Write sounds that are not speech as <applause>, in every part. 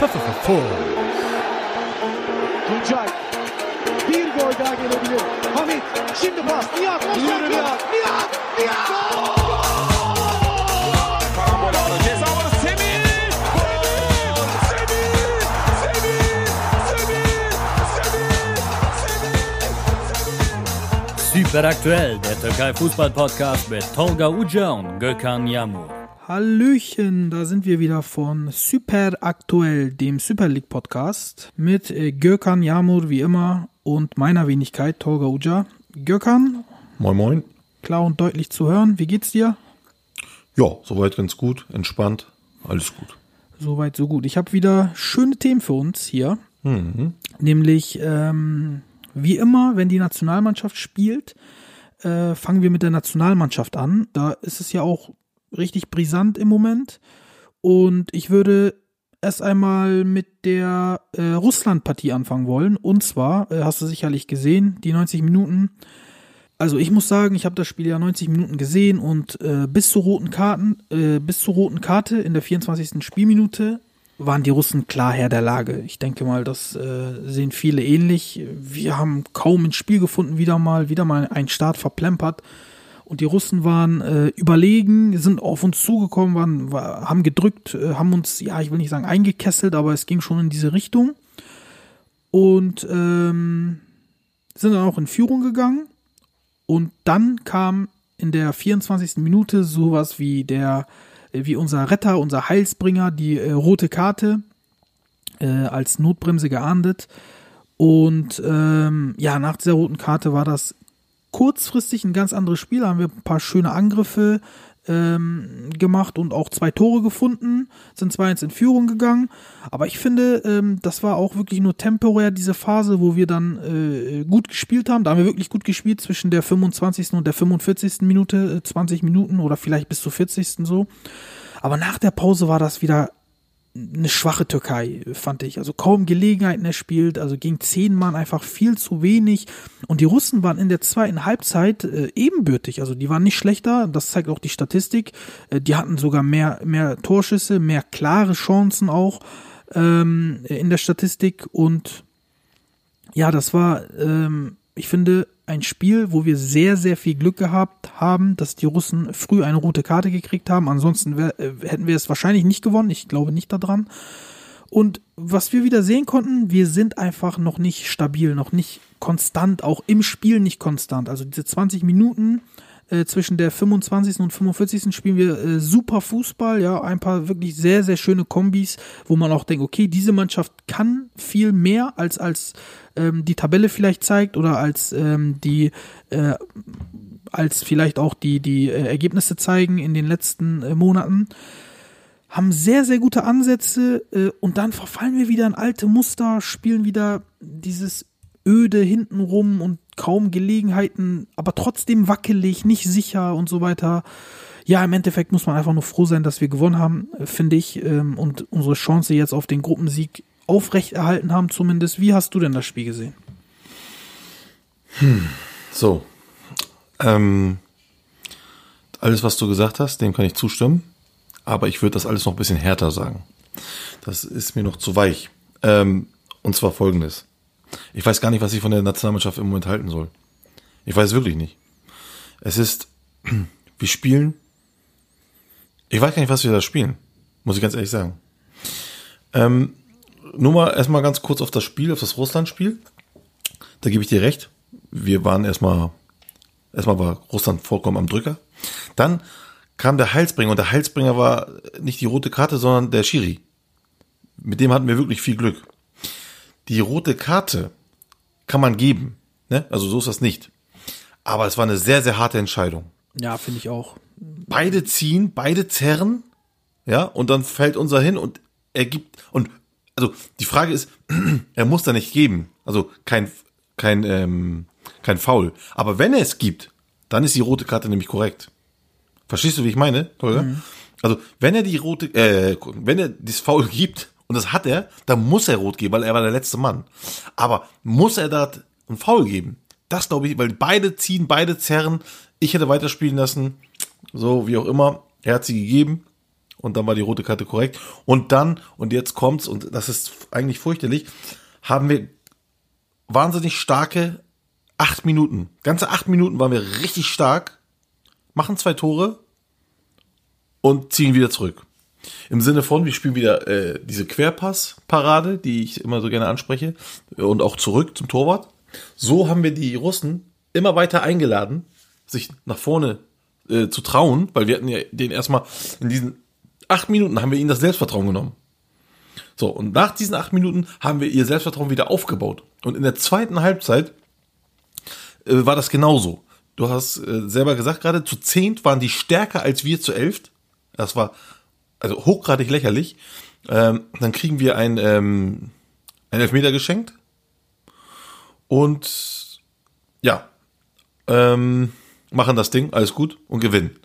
Full. Tuncay. Bir gol daha gelebilir. Hamit. Şimdi pas. Nihat. Nihat. Nihat. Nihat. Nihat. Karambol aldı. Ceza alanı Semih. Gol! Semih! Semih! Semih! Semih! Semih! Super aktuell, der Türkei Fußball Podcast mit Tolga Uca und Gökhan Yamur. Hallöchen, da sind wir wieder von Super Aktuell, dem Super League Podcast mit äh, Gökhan Yamur wie immer und meiner Wenigkeit Tolga Uca. Gökhan, Moin Moin. klar und deutlich zu hören, wie geht's dir? Ja, soweit ganz gut, entspannt, alles gut. Soweit, so gut. Ich habe wieder schöne Themen für uns hier. Nämlich, ähm, wie immer, wenn die Nationalmannschaft spielt, äh, fangen wir mit der Nationalmannschaft an. Da ist es ja auch richtig brisant im Moment. Und ich würde erst einmal mit der äh, Russland-Partie anfangen wollen. Und zwar, äh, hast du sicherlich gesehen, die 90 Minuten. Also ich muss sagen, ich habe das Spiel ja 90 Minuten gesehen und äh, bis zur roten Karten, äh, bis zur roten Karte in der 24. Spielminute waren die Russen klar Herr der Lage. Ich denke mal, das äh, sehen viele ähnlich. Wir haben kaum ins Spiel gefunden, wieder mal, wieder mal ein Start verplempert. Und die Russen waren äh, überlegen, sind auf uns zugekommen, waren, war, haben gedrückt, äh, haben uns, ja, ich will nicht sagen eingekesselt, aber es ging schon in diese Richtung. Und ähm, sind dann auch in Führung gegangen. Und dann kam in der 24. Minute sowas wie der, äh, wie unser Retter, unser Heilsbringer, die äh, rote Karte äh, als Notbremse geahndet. Und ähm, ja, nach dieser roten Karte war das kurzfristig ein ganz anderes Spiel. Da haben wir ein paar schöne Angriffe ähm, gemacht und auch zwei Tore gefunden, sind 2-1 in Führung gegangen. Aber ich finde, ähm, das war auch wirklich nur temporär diese Phase, wo wir dann äh, gut gespielt haben. Da haben wir wirklich gut gespielt zwischen der 25. und der 45. Minute, äh, 20 Minuten oder vielleicht bis zur 40. so. Aber nach der Pause war das wieder eine schwache Türkei, fand ich. Also kaum Gelegenheiten erspielt, also gegen zehn Mann einfach viel zu wenig. Und die Russen waren in der zweiten Halbzeit äh, ebenbürtig. Also die waren nicht schlechter, das zeigt auch die Statistik. Äh, die hatten sogar mehr, mehr Torschüsse, mehr klare Chancen auch ähm, in der Statistik. Und ja, das war, ähm, ich finde, ein Spiel, wo wir sehr, sehr viel Glück gehabt haben, dass die Russen früh eine rote Karte gekriegt haben. Ansonsten wär, äh, hätten wir es wahrscheinlich nicht gewonnen. Ich glaube nicht daran. Und was wir wieder sehen konnten, wir sind einfach noch nicht stabil, noch nicht konstant, auch im Spiel nicht konstant. Also diese 20 Minuten äh, zwischen der 25. und 45. spielen wir äh, super Fußball, ja, ein paar wirklich sehr, sehr schöne Kombis, wo man auch denkt, okay, diese Mannschaft kann viel mehr als, als ähm, die Tabelle vielleicht zeigt oder als ähm, die äh, als vielleicht auch die, die äh, Ergebnisse zeigen in den letzten äh, Monaten haben sehr, sehr gute Ansätze äh, und dann verfallen wir wieder in alte Muster, spielen wieder dieses öde hintenrum und kaum Gelegenheiten, aber trotzdem wackelig, nicht sicher und so weiter. Ja, im Endeffekt muss man einfach nur froh sein, dass wir gewonnen haben, finde ich, ähm, und unsere Chance jetzt auf den Gruppensieg aufrechterhalten haben zumindest. Wie hast du denn das Spiel gesehen? So. Ähm, alles, was du gesagt hast, dem kann ich zustimmen. Aber ich würde das alles noch ein bisschen härter sagen. Das ist mir noch zu weich. Ähm, und zwar folgendes. Ich weiß gar nicht, was ich von der Nationalmannschaft im Moment halten soll. Ich weiß wirklich nicht. Es ist, <clears throat> wir spielen. Ich weiß gar nicht, was wir da spielen. Muss ich ganz ehrlich sagen. Ähm, nur mal erstmal ganz kurz auf das Spiel, auf das Russland-Spiel. Da gebe ich dir recht. Wir waren erstmal, erstmal war Russland vollkommen am Drücker. Dann kam der Heilsbringer und der Heilsbringer war nicht die rote Karte, sondern der Schiri. Mit dem hatten wir wirklich viel Glück. Die rote Karte kann man geben, ne? Also so ist das nicht. Aber es war eine sehr, sehr harte Entscheidung. Ja, finde ich auch. Beide ziehen, beide zerren, ja, und dann fällt unser hin und er gibt, und also die Frage ist, <clears throat> er muss da nicht geben. Also kein, kein, ähm, kein Foul. Aber wenn er es gibt, dann ist die rote Karte nämlich korrekt. Verstehst du, wie ich meine, Holger? Also, wenn er die rote, äh, wenn er das Foul gibt, und das hat er, dann muss er rot geben, weil er war der letzte Mann. Aber muss er da ein Foul geben? Das glaube ich, weil beide ziehen, beide zerren. Ich hätte weiterspielen lassen, so wie auch immer. Er hat sie gegeben und dann war die rote Karte korrekt. Und dann, und jetzt kommt's, und das ist eigentlich fürchterlich, haben wir wahnsinnig starke acht Minuten. Ganze acht Minuten waren wir richtig stark, machen zwei Tore und ziehen wieder zurück. Im Sinne von, wir spielen wieder äh, diese Querpass-Parade, die ich immer so gerne anspreche, und auch zurück zum Torwart. So haben wir die Russen immer weiter eingeladen, sich nach vorne äh, zu trauen, weil wir hatten ja den erstmal in diesen acht Minuten haben wir ihnen das Selbstvertrauen genommen. So, und nach diesen acht Minuten haben wir ihr Selbstvertrauen wieder aufgebaut. Und in der zweiten Halbzeit äh, war das genauso. Du hast äh, selber gesagt gerade, zu zehnt waren die stärker als wir zu elft. Das war also hochgradig lächerlich. Ähm, dann kriegen wir ein, ähm, ein Elfmeter geschenkt. Und ja, ähm, machen das Ding, alles gut und gewinnen.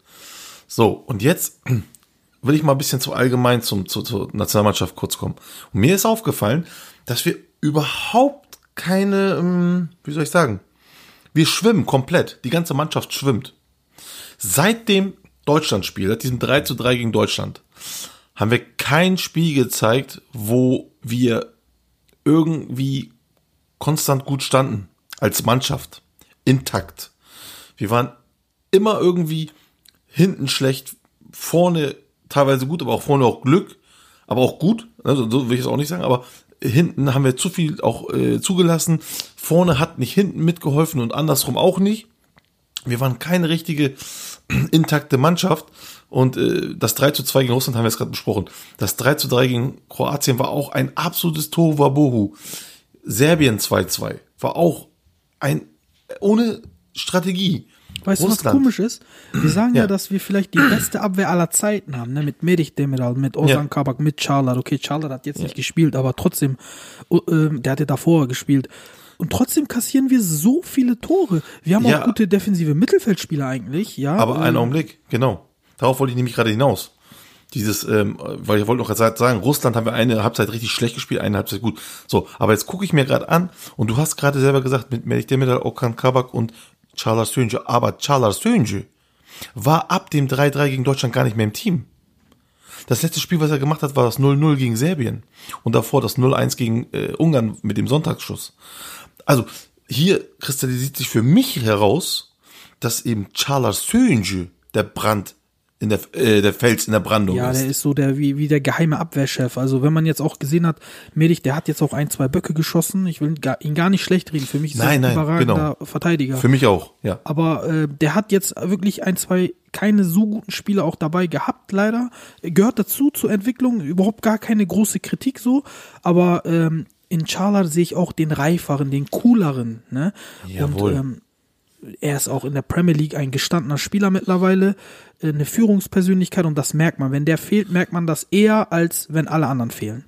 So, und jetzt <clears throat> will ich mal ein bisschen zu allgemein zum, zu, zur Nationalmannschaft kurz kommen. Und mir ist aufgefallen, dass wir überhaupt keine, ähm, wie soll ich sagen, wir schwimmen komplett. Die ganze Mannschaft schwimmt. Seit dem Deutschlandspiel, seit diesem 3 zu 3 gegen Deutschland, haben wir kein Spiel gezeigt, wo wir irgendwie konstant gut standen. Als Mannschaft. Intakt. Wir waren immer irgendwie hinten schlecht, vorne teilweise gut, aber auch vorne auch Glück, aber auch gut, also so will ich es auch nicht sagen, aber hinten haben wir zu viel auch äh, zugelassen, vorne hat nicht hinten mitgeholfen und andersrum auch nicht. Wir waren keine richtige <clears throat> intakte Mannschaft und äh, das 3 zu 2 gegen Russland haben wir jetzt gerade besprochen. Das 3 zu 3 gegen Kroatien war auch ein absolutes Tohuwabohu. Serbien 2-2 war auch ein ohne Strategie. Weißt du, was komisch ist? Wir sagen ja. ja. dass wir vielleicht die beste Abwehr aller Zeiten haben, ne? Mit Merich Demiral, mit Ozan ja. Kabak, mit Charlar. Okay, Charlar hat jetzt ja. nicht gespielt, aber trotzdem, uh, der hatte davor gespielt. Und trotzdem kassieren wir so viele Tore. Wir haben ja. auch gute defensive Mittelfeldspieler eigentlich, ja. Aber einen Augenblick, genau. Darauf wollte ich nämlich gerade hinaus. Dieses, ähm, weil ich wollte noch gerade sagen, Russland haben wir eine Halbzeit richtig schlecht gespielt, eine Halbzeit gut. So, aber jetzt gucke ich mir gerade an und du hast gerade selber gesagt, mit Merich Demiral, Okan Kabak und Charles Sönge. Aber Charles Sönge war ab dem 3-3 gegen Deutschland gar nicht mehr im Team. Das letzte Spiel, was er gemacht hat, war das 0-0 gegen Serbien. Und davor das 0-1 gegen äh, Ungarn mit dem Sonntagsschuss. Also, hier kristallisiert sich für mich heraus, dass eben Charles Sönge der Brand in der, äh, der Fels in der Brandung ja, ist. Ja, der ist so der wie, wie der geheime Abwehrchef. Also wenn man jetzt auch gesehen hat, Medich, der hat jetzt auch ein, zwei Böcke geschossen. Ich will gar, ihn gar nicht schlecht reden. Für mich ist nein, er ein überragender genau. Verteidiger. Für mich auch, ja. Aber äh, der hat jetzt wirklich ein, zwei keine so guten Spiele auch dabei gehabt, leider. Gehört dazu zur Entwicklung, überhaupt gar keine große Kritik so. Aber ähm, in Charlar sehe ich auch den reiferen, den cooleren. Ne? Jawohl. Und ähm, er ist auch in der Premier League ein gestandener Spieler mittlerweile, äh, eine Führungspersönlichkeit und das merkt man. Wenn der fehlt, merkt man das eher, als wenn alle anderen fehlen.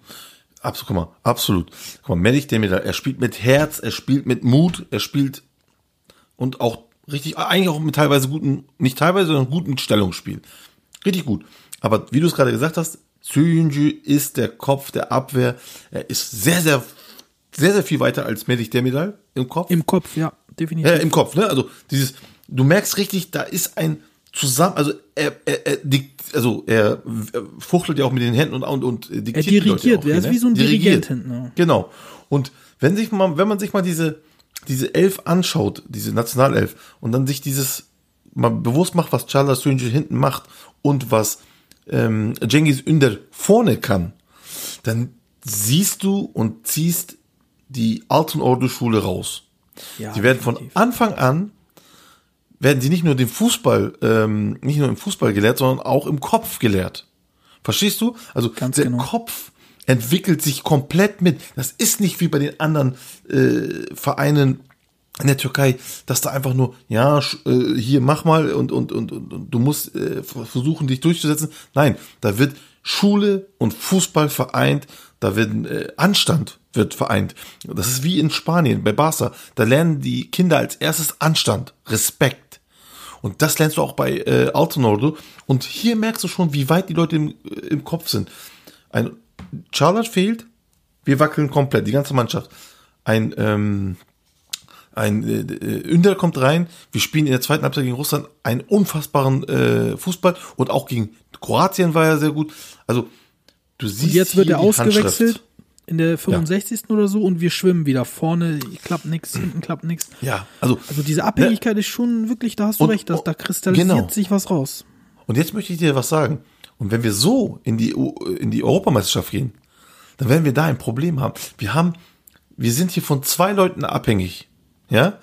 Absolut, guck mal, absolut. Guck mal, Mellich Demeter, er spielt mit Herz, er spielt mit Mut, er spielt und auch richtig, eigentlich auch mit teilweise guten, nicht teilweise, sondern guten Stellungsspiel. Richtig gut. Aber wie du es gerade gesagt hast, Tsuyunju ist der Kopf der Abwehr. Er ist sehr, sehr, sehr, sehr viel weiter als Mellich Demidal im Kopf. Im Kopf, ja definitiv. Ja, im Kopf, ne? Also dieses, du merkst richtig, da ist ein zusammen, also er, er, er also er fuchtelt ja auch mit den Händen und und, und diktiert. Er dirigiert, er ist ne? wie so ein Dirigent hinten. Genau. Und wenn sich mal, wenn man sich mal diese diese Elf anschaut, diese Nationalelf, und dann sich dieses mal bewusst macht, was Charles Sönge hinten macht und was ähm, Cengiz Ünder vorne kann, dann siehst du und ziehst die Alten Ordu-Schule raus. Ja, die werden definitiv. von Anfang an werden sie nicht nur den Fußball, ähm, nicht nur im Fußball gelehrt, sondern auch im Kopf gelehrt. Verstehst du? Also Ganz der genau. Kopf entwickelt sich komplett mit. Das ist nicht wie bei den anderen äh, Vereinen in der Türkei, dass da einfach nur, ja, äh, hier mach mal und, und, und, und, und du musst äh, versuchen, dich durchzusetzen. Nein, da wird Schule und Fußball vereint, da wird äh, Anstand wird vereint. Das ist wie in Spanien bei Barca. Da lernen die Kinder als erstes Anstand, Respekt. Und das lernst du auch bei äh, Alto Und hier merkst du schon, wie weit die Leute im, äh, im Kopf sind. Ein Charlotte fehlt, wir wackeln komplett, die ganze Mannschaft. Ein, ähm, ein äh, äh, Ünder kommt rein, wir spielen in der zweiten Halbzeit gegen Russland einen unfassbaren äh, Fußball und auch gegen Kroatien war er sehr gut. Also du siehst Und jetzt wird er ausgewechselt in der 65. oder so und wir schwimmen wieder. Vorne klappt nichts, hinten klappt nichts. Ja, also Also diese Abhängigkeit ist schon wirklich, da hast du Und- recht, dass, da kristallisiert genau. sich was raus. Und jetzt möchte ich dir was sagen. Und wenn wir so in die, in die Europameisterschaft gehen, dann werden wir da ein Problem haben. Wir haben, wir sind hier von zwei Leuten abhängig. Ja?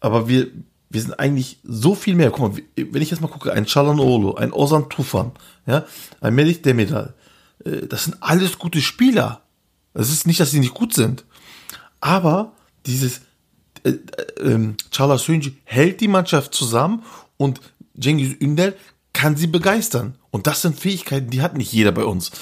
Aber wir, wir sind eigentlich so viel mehr. Guck mal, wenn ich jetzt mal gucke, ein Chalanolo, ein Ozan Tufan, ja, ein Melik Demedal, äh, das sind alles gute Spieler. Es ist nicht, dass sie nicht gut sind. Aber dieses äh, äh, ähm, Çağlar Söyüncü hält die Mannschaft zusammen und Cengiz Ünder kann sie begeistern. Und das sind Fähigkeiten, die hat nicht jeder bei uns.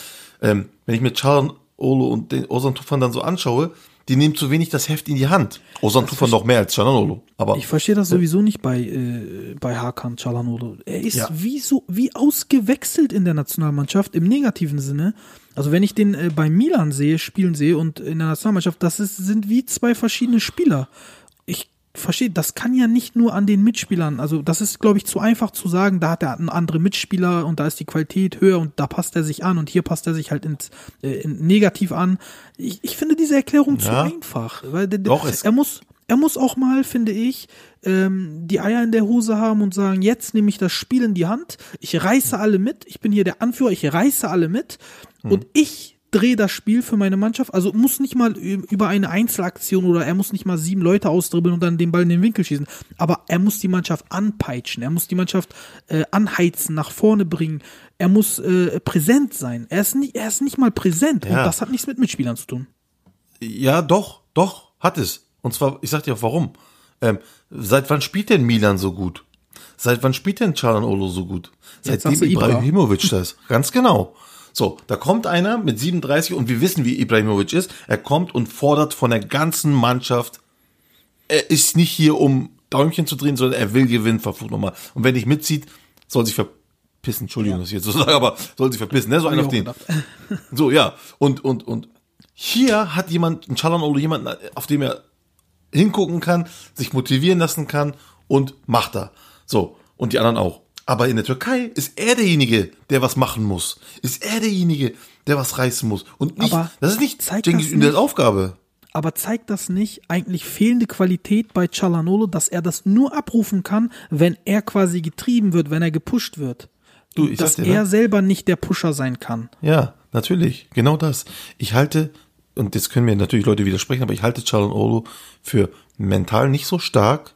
Ähm, wenn ich mir Çağlar Olo und den Ozan Tufan dann so anschaue, die nehmen zu wenig das Heft in die Hand. Ozan Tufan noch mehr als Çalhanoğlu. Aber Ich verstehe das sowieso nicht bei, äh, bei Hakan Çalhanoğlu. Er ist Ja. wie so, wie ausgewechselt in der Nationalmannschaft im negativen Sinne. Also wenn ich den äh, bei Milan sehe, spielen sehe und in der Nationalmannschaft, das ist, sind wie zwei verschiedene Spieler. Ich verstehe, das kann ja nicht nur an den Mitspielern, also das ist, glaube ich, zu einfach zu sagen, da hat er einen anderen Mitspieler und da ist die Qualität höher und da passt er sich an und hier passt er sich halt ins, äh, in negativ an. Ich, ich finde diese Erklärung zu Ja. einfach. Weil Doch, er muss, er muss auch mal, finde ich, ähm, die Eier in der Hose haben und sagen, jetzt nehme ich das Spiel in die Hand, ich reiße alle mit, ich bin hier der Anführer, ich reiße alle mit und ich drehe das Spiel für meine Mannschaft. Also muss nicht mal über eine Einzelaktion oder er muss nicht mal sieben Leute ausdribbeln und dann den Ball in den Winkel schießen. Aber er muss die Mannschaft anpeitschen, er muss die Mannschaft äh, anheizen, nach vorne bringen. Er muss äh, präsent sein. Er ist nicht, er ist nicht mal präsent und Ja. das hat nichts mit Mitspielern zu tun. Ja, doch, doch, hat es. Und zwar, ich sag dir auch warum. Ähm, seit wann spielt denn Milan so gut? Seit wann spielt denn Çalhanoğlu so gut? Seitdem. Ibrahimovic das. Ganz genau. So, da kommt einer mit 37 und wir wissen, wie Ibrahimovic ist. Er kommt und fordert von der ganzen Mannschaft. Er ist nicht hier, um Däumchen zu drehen, sondern er will gewinnen, verflucht nochmal. Und wenn nicht mitzieht, soll sich verpissen. Entschuldigung, dass ich jetzt so sage, aber soll sich verpissen, ne? So einer auf den. <laughs> So, ja. Und, und, und hier hat jemand, ein Çalhanoğlu, jemanden, auf dem er hingucken kann, sich motivieren lassen kann und macht er. So. Und die anderen auch. Aber in der Türkei ist er derjenige, der was machen muss. Ist er derjenige, der was reißen muss. Und nicht, Aber das ist nicht zeigt Cengiz das Ünder's nicht- Aufgabe. Aber zeigt das nicht eigentlich fehlende Qualität bei Chalanolo, dass er das nur abrufen kann, wenn er quasi getrieben wird, wenn er gepusht wird? Du, ich dass dir, er ne? selber nicht der Pusher sein kann. Ja, natürlich. Genau das. Ich halte, und jetzt können mir natürlich Leute widersprechen, aber ich halte Çalhanoğlu für mental nicht so stark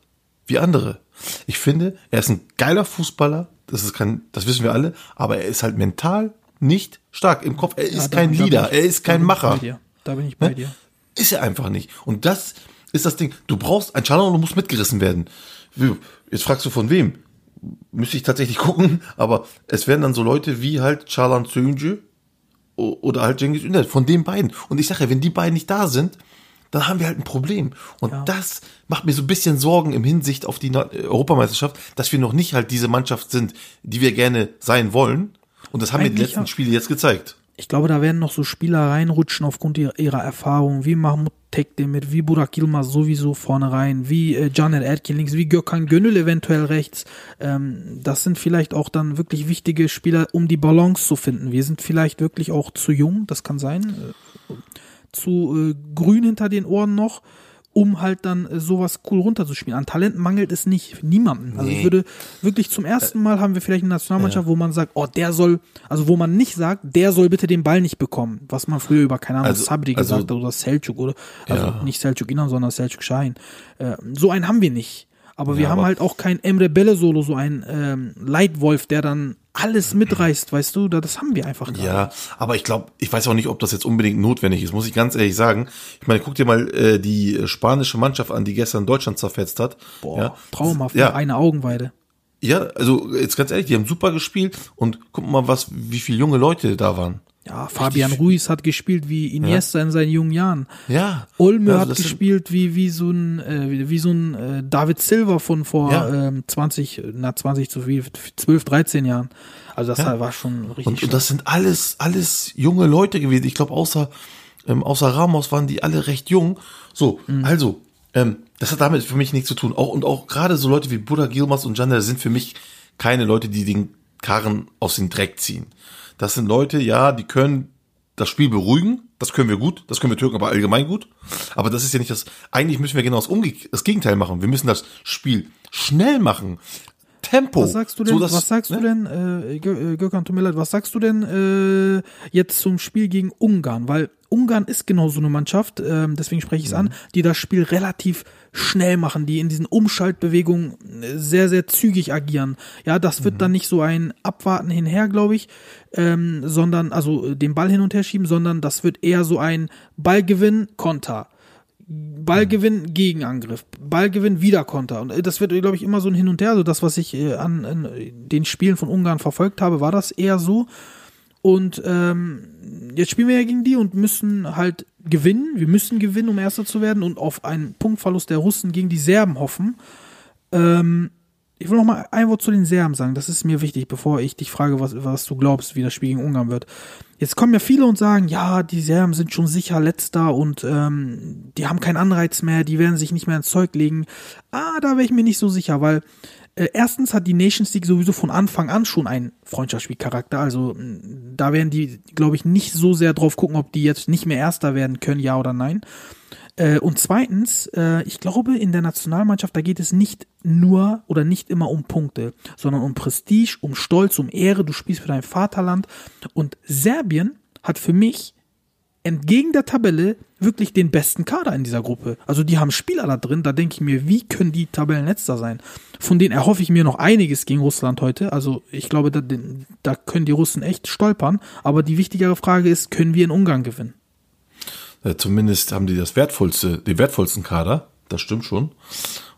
wie andere. Ich finde, er ist ein geiler Fußballer, das ist kein, das wissen wir alle, aber er ist halt mental nicht stark im Kopf. Er ist Ja, kein Leader, ich- er ist kein Macher. Da bin ich bei Ne? dir. Ist er einfach nicht. Und das ist das Ding. Du brauchst, ein Çalhanoğlu muss mitgerissen werden. Jetzt fragst du von wem? Müsste ich tatsächlich <laughs> gucken, aber es werden dann so Leute wie halt Söyüncü o- oder halt Cengiz Ünder, von den beiden. Und ich sage ja, wenn die beiden nicht da sind, dann haben wir halt ein Problem. Und Ja. das macht mir so ein bisschen Sorgen im Hinsicht auf die Na- äh, Europameisterschaft, dass wir noch nicht halt diese Mannschaft sind, die wir gerne sein wollen. Und das haben mir die Eigentlich letzten. Spiele jetzt gezeigt. Ich glaube, da werden noch so Spieler reinrutschen aufgrund ihrer, ihrer Erfahrung, wie Mahmoud Tekdemir, wie Burak Yilmaz sowieso vorne rein, wie äh, Caner Erkin links, wie Gökhan Gönül eventuell rechts. Ähm, das sind vielleicht auch dann wirklich wichtige Spieler, um die Balance zu finden. Wir sind vielleicht wirklich auch zu jung, das kann sein, äh, zu äh, grün hinter den Ohren noch, um halt dann äh, sowas cool runterzuspielen. An Talent mangelt es nicht, niemanden. Also ich Nee. würde wirklich zum ersten Mal haben wir vielleicht eine Nationalmannschaft, wo man sagt, oh, der soll, also wo man nicht sagt, der soll bitte den Ball nicht bekommen, was man früher über, keine Ahnung, Also- Sabri also- gesagt hat oder Selçuk oder, also Ja. nicht Selçuk Inan, sondern Selçuk Şahin. Äh, so einen haben wir nicht. Aber wir Ja, haben aber- halt auch kein Emre Belle Solo, so ein ähm, Leitwolf, der dann alles mitreißt, weißt du, da, das haben wir einfach gerade. Ja, aber ich glaube, ich weiß auch nicht, ob das jetzt unbedingt notwendig ist, muss ich ganz ehrlich sagen. Ich meine, guck dir mal äh, die äh, spanische Mannschaft an, die gestern Deutschland zerfetzt hat. Boah, ja. traumhaft, Ja, eine Augenweide. ja, also jetzt ganz ehrlich, die haben super gespielt und guck mal, was, wie viele junge Leute da waren. Ja, Fabian Ruiz hat gespielt wie Iniesta in seinen jungen Jahren. Ja. Olme Also hat gespielt wie, wie so ein, äh, wie, wie so ein äh, David Silva von vor Ja. ähm, 20, na 20 zu viel, 12, 13 Jahren. Also das war schon richtig Und, und das sind alles, alles junge Leute gewesen. Ich glaube, außer, ähm, außer Ramos waren die alle recht jung. So, Mhm. also, ähm, das hat damit für mich nichts zu tun. Auch, und auch gerade so Leute wie Buddha Gilmas und Jander sind für mich keine Leute, die den Karren aus dem Dreck ziehen. Das sind Leute, ja, die können das Spiel beruhigen, das können wir gut, das können wir Türken aber allgemein gut. Aber das ist ja nicht das, eigentlich müssen wir genau das, Umge das Gegenteil machen. Wir müssen das Spiel schnell machen. Tempo. Was sagst du denn, so dass, was sagst ne? du denn, äh, äh, Gökhan, tut mir leid, was sagst du denn äh, jetzt zum Spiel gegen Ungarn? Weil Ungarn ist genau so eine Mannschaft, ähm, deswegen spreche ich es an, die das Spiel relativ schnell machen, die in diesen Umschaltbewegungen äh, sehr, sehr zügig agieren. Ja, das wird dann nicht so ein Abwarten hinher, glaube ich, ähm, sondern, also äh, den Ball hin und her schieben, sondern das wird eher so ein Ballgewinn, Konter. Ballgewinn, Gegenangriff, Ballgewinn, Wiederkonter. Und äh, das wird, glaube ich, immer so ein Hin und Her. Also das, was ich äh, an, an den Spielen von Ungarn verfolgt habe, war das eher so. Und ähm, jetzt spielen wir ja gegen die und müssen halt gewinnen. Wir müssen gewinnen, um Erster zu werden und auf einen Punktverlust der Russen gegen die Serben hoffen. Ähm, ich will noch mal ein Wort zu den Serben sagen. Das ist mir wichtig, bevor ich dich frage, was, was du glaubst, wie das Spiel gegen Ungarn wird. Jetzt kommen ja viele und sagen, ja, die Serben sind schon sicher letzter und ähm, die haben keinen Anreiz mehr, die werden sich nicht mehr ins Zeug legen. Ah, da wäre ich mir nicht so sicher, weil äh, erstens hat die Nations League sowieso von Anfang an schon einen Freundschaftsspielcharakter. Also da werden die, glaube ich, nicht so sehr drauf gucken, ob die jetzt nicht mehr Erster werden können, ja oder nein. Äh, und zweitens, äh, ich glaube, in der Nationalmannschaft, da geht es nicht nur oder nicht immer um Punkte, sondern um Prestige, um Stolz, um Ehre. Du spielst für dein Vaterland. Und Serbien hat für mich entgegen der Tabelle wirklich den besten Kader in dieser Gruppe. Also die haben Spieler da drin, da denke ich mir, wie können die Tabellenletzter sein? Von denen erhoffe ich mir noch einiges gegen Russland heute. Also ich glaube, da, da können die Russen echt stolpern. Aber die wichtigere Frage ist, können wir in Ungarn gewinnen? Äh, zumindest haben die das wertvollste, den wertvollsten Kader. Das stimmt schon.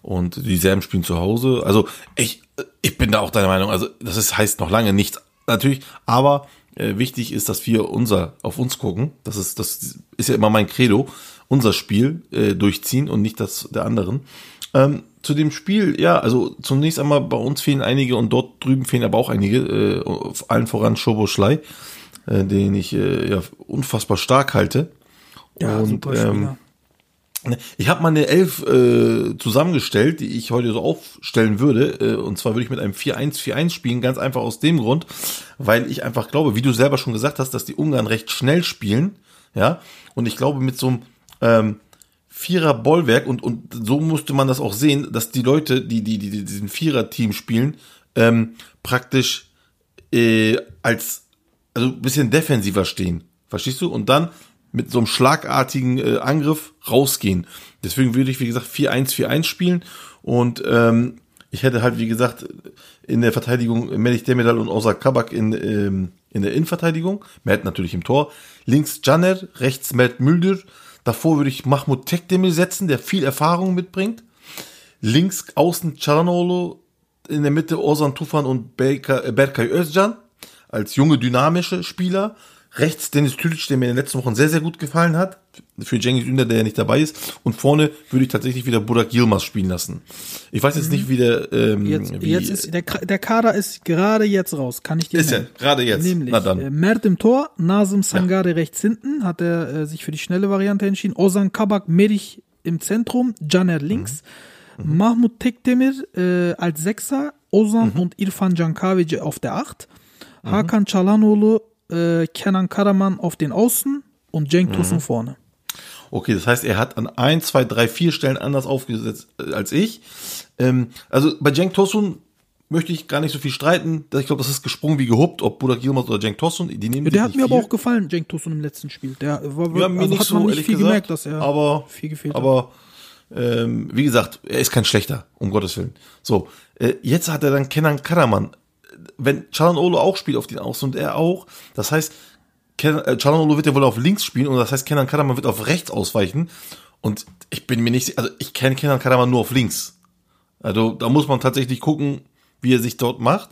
Und die Serben spielen zu Hause. Also ich, ich bin da auch deiner Meinung. Also das ist, heißt noch lange nichts. Natürlich, aber äh, wichtig ist, dass wir unser auf uns gucken. Das ist, das ist ja immer mein Credo. Unser Spiel äh, durchziehen und nicht das der anderen. Ähm, zu dem Spiel, ja, also zunächst einmal bei uns fehlen einige und dort drüben fehlen aber auch einige, äh, allen voran Schoboschlei, äh, den ich äh, ja unfassbar stark halte. Und ähm, ich habe mal eine Elf äh, zusammengestellt, die ich heute so aufstellen würde. Äh, und zwar würde ich mit einem 4-1-4-1 spielen, ganz einfach aus dem Grund, weil ich einfach glaube, wie du selber schon gesagt hast, dass die Ungarn recht schnell spielen. Ja, und ich glaube, mit so einem ähm, Vierer Bollwerk und, und so musste man das auch sehen, dass die Leute, die, die, die diesen Vierer-Team spielen, ähm, praktisch äh, als also ein bisschen defensiver stehen. Verstehst du? Und dann mit so einem schlagartigen äh, Angriff rausgehen. Deswegen würde ich, wie gesagt, 4-1-4-1 spielen. Und ähm, ich hätte halt, wie gesagt, in der Verteidigung Melich Demedal und Osa Kabak in, ähm, in der Innenverteidigung. Mert natürlich im Tor. Links Janer, rechts Mert Müldür. Davor würde ich Mahmoud Tekdemir setzen, der viel Erfahrung mitbringt. Links außen Charanolo, in der Mitte Ozan Tufan und Berkay Berkay Özcan als junge, dynamische Spieler. Rechts Dennis Tülic, der mir in den letzten Wochen sehr, sehr gut gefallen hat. Für Cengiz Ünder, der ja nicht dabei ist. Und vorne würde ich tatsächlich wieder Burak Yilmaz spielen lassen. Ich weiß jetzt nicht, wie der... Ähm, Jetzt, wie, jetzt ist der, der Kader ist gerade jetzt raus, kann ich dir Ist nennen. gerade jetzt. Nämlich Na dann. äh, Mert im Tor, Nazem Sangare rechts hinten, hat er äh, sich für die schnelle Variante entschieden. Ozan Kabak Merich im Zentrum, Caner links, Mhm. Mahmut Tekdemir äh, als Sechser, Ozan Mhm. und Irfan Cankavic auf der Acht, Hakan Çalhanoğlu, äh, Kenan Karaman auf den Außen und Mhm. Cenk Tosun vorne. Okay, das heißt, er hat an ein, zwei, drei, vier Stellen anders aufgesetzt äh, als ich. Ähm, also bei Cenk Tosun möchte ich gar nicht so viel streiten. Ich glaube, das ist gesprungen wie gehupt, ob Burak Yilmaz oder Cenk Tosun. Die nehmen Ja, der hat mir aber viel. auch gefallen, Cenk Tosun im letzten Spiel. Der war, Ja, mir also nicht hat so, man nicht viel gesagt, gemerkt, dass er aber, viel gefehlt hat. aber ähm, wie gesagt, er ist kein schlechter, um Gottes Willen. So, äh, jetzt hat er dann Kenan Karaman. Wenn Çalhanoğlu auch spielt auf den Außen und er auch, das heißt, Kenan, äh, Çalhanoğlu wird ja wohl auf links spielen und das heißt, Kenan Karaman wird auf rechts ausweichen und ich bin mir nicht, also ich kenne Kenan Karaman nur auf links. Also da muss man tatsächlich gucken, wie er sich dort macht.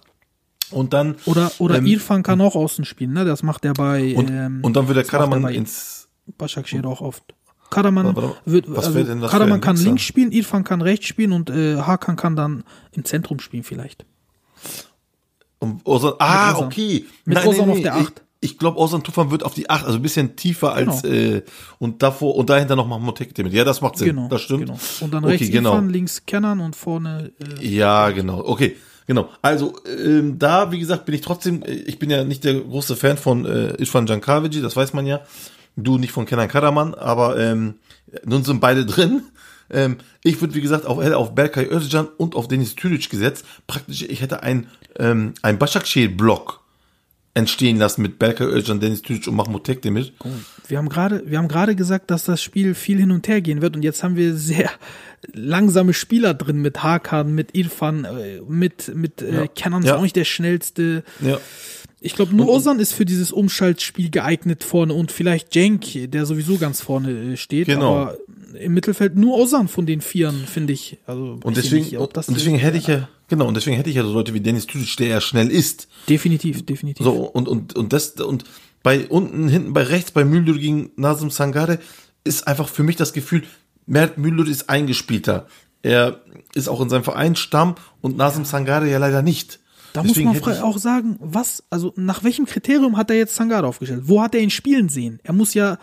Und dann Oder, oder ähm, Irfan kann auch außen spielen, ne? Das macht er bei und, ähm, und dann wird der er Karaman ins Başakşehir auch oft. Karaman wird, was also Karaman kann links spielen, Irfan kann rechts spielen und äh, Hakan kann dann im Zentrum spielen vielleicht. Um Ozan, ah, okay. Mit Ozan auf der ich, Acht. ich glaube, Ozan Tufan wird auf die 8, also ein bisschen tiefer als Genau. äh, und davor und dahinter noch Mahmoud Tekdemir. Ja, das macht Sinn. Genau, das stimmt. Genau. Und dann Okay, rechts genau. Links Kenan und vorne äh, Ja, genau. Okay, genau. Also ähm, da, wie gesagt, bin ich trotzdem, äh, ich bin ja nicht der große Fan von äh, Isvan Jankavici, das weiß man ja. Du nicht von Kenan Karaman, aber ähm, nun sind beide <laughs> drin. Ähm, ich würde, wie gesagt, auch auf Berkay Özcan und auf Denis Türic gesetzt. Praktisch, ich hätte ein, ähm, ein Başakşehir-Block entstehen lassen mit Berkay Özcan, Denis Türic und Mahmoud Tekdemir. Wir haben gerade, wir haben gerade gesagt, dass das Spiel viel hin und her gehen wird und jetzt haben wir sehr langsame Spieler drin mit Hakan, mit Irfan, äh, mit mit äh, Kenan ist Ja. auch nicht der schnellste. Ja. Ich glaube, nur Ozan ist für dieses Umschaltspiel geeignet vorne und vielleicht Cenk, der sowieso ganz vorne äh, steht. Genau. Aber im Mittelfeld nur Ozan von den Vieren, finde ich. Also Und deswegen, nicht, und deswegen hätte ich ja, genau, und deswegen hätte ich ja so Leute wie Denis Türic, der ja schnell ist. definitiv, definitiv. So, und, und, und das, und bei unten, hinten, bei rechts, bei Müldür gegen Nazım Sangare, ist einfach für mich das Gefühl, Mert Müldür ist eingespielter. Er ist auch in seinem Verein Stamm und Nazım Sangare ja leider nicht. Da Deswegen muss man auch sagen, was, also nach welchem Kriterium hat er jetzt Sangare aufgestellt? Wo hat er ihn spielen sehen? Er muss ja,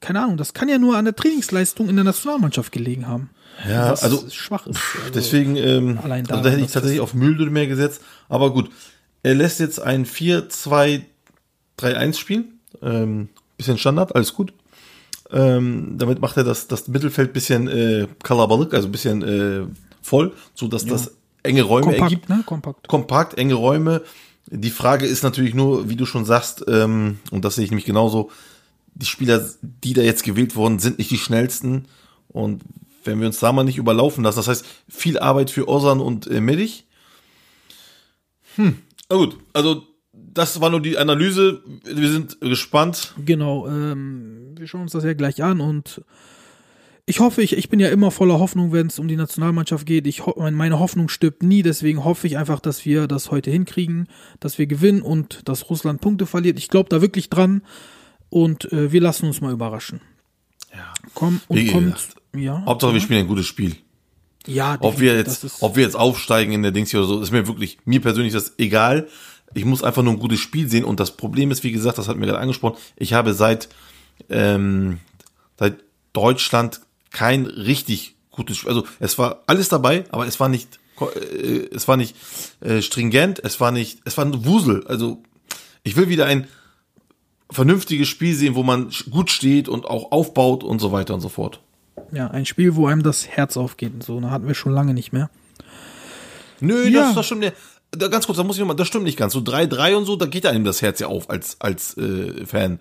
keine Ahnung, das kann ja nur an der Trainingsleistung in der Nationalmannschaft gelegen haben. Ja, was also schwach ist. Also, Deswegen, ähm, allein also daran, da hätte ich tatsächlich auf Müldür mehr gesetzt. Aber gut, er lässt jetzt ein 4-2-3-1 spielen. Ähm, bisschen Standard, alles gut. Ähm, damit macht er das, das Mittelfeld bisschen äh, kalabalık, also ein bisschen äh, voll, so dass das enge Räume ergibt. kompakt, ne? Kompakt. Kompakt, enge Räume. Die Frage ist natürlich nur, wie du schon sagst, ähm, und das sehe ich nämlich genauso, die Spieler, die da jetzt gewählt wurden, sind nicht die schnellsten. Und wenn wir uns da mal nicht überlaufen lassen, das heißt, viel Arbeit für Ozan und äh, Merich. Hm, na gut, also das war nur die Analyse. Wir sind gespannt. Genau, ähm, wir schauen uns das ja gleich an und ich hoffe, ich, ich bin ja immer voller Hoffnung, wenn es um die Nationalmannschaft geht. Ich meine Hoffnung stirbt nie, deswegen hoffe ich einfach, dass wir das heute hinkriegen, dass wir gewinnen und dass Russland Punkte verliert. Ich glaube da wirklich dran und äh, wir lassen uns mal überraschen. Ja. Komm und Wie kommt. Ja. Hauptsache, wir spielen ein gutes Spiel. ja, Ob wir jetzt, ob wir jetzt aufsteigen in der Dings hier oder so, ist mir wirklich, mir persönlich ist das egal. Ich muss einfach nur ein gutes Spiel sehen und das Problem ist, wie gesagt, das hat mir gerade angesprochen, ich habe seit, ähm, seit Deutschland kein richtig gutes Spiel, also es war alles dabei, aber es war nicht, äh, es war nicht äh, stringent, es war nicht, es war ein Wusel, also ich will wieder ein vernünftiges Spiel sehen, wo man gut steht und auch aufbaut und so weiter und so fort. ja, ein Spiel, wo einem das Herz aufgeht und so. Da hatten wir schon lange nicht mehr. Nö, Ja. das, das stimmt ja. Da, ganz kurz, da muss ich nochmal, das stimmt nicht ganz. So 3-3 und so, da geht einem das Herz ja auf als, als äh, Fan.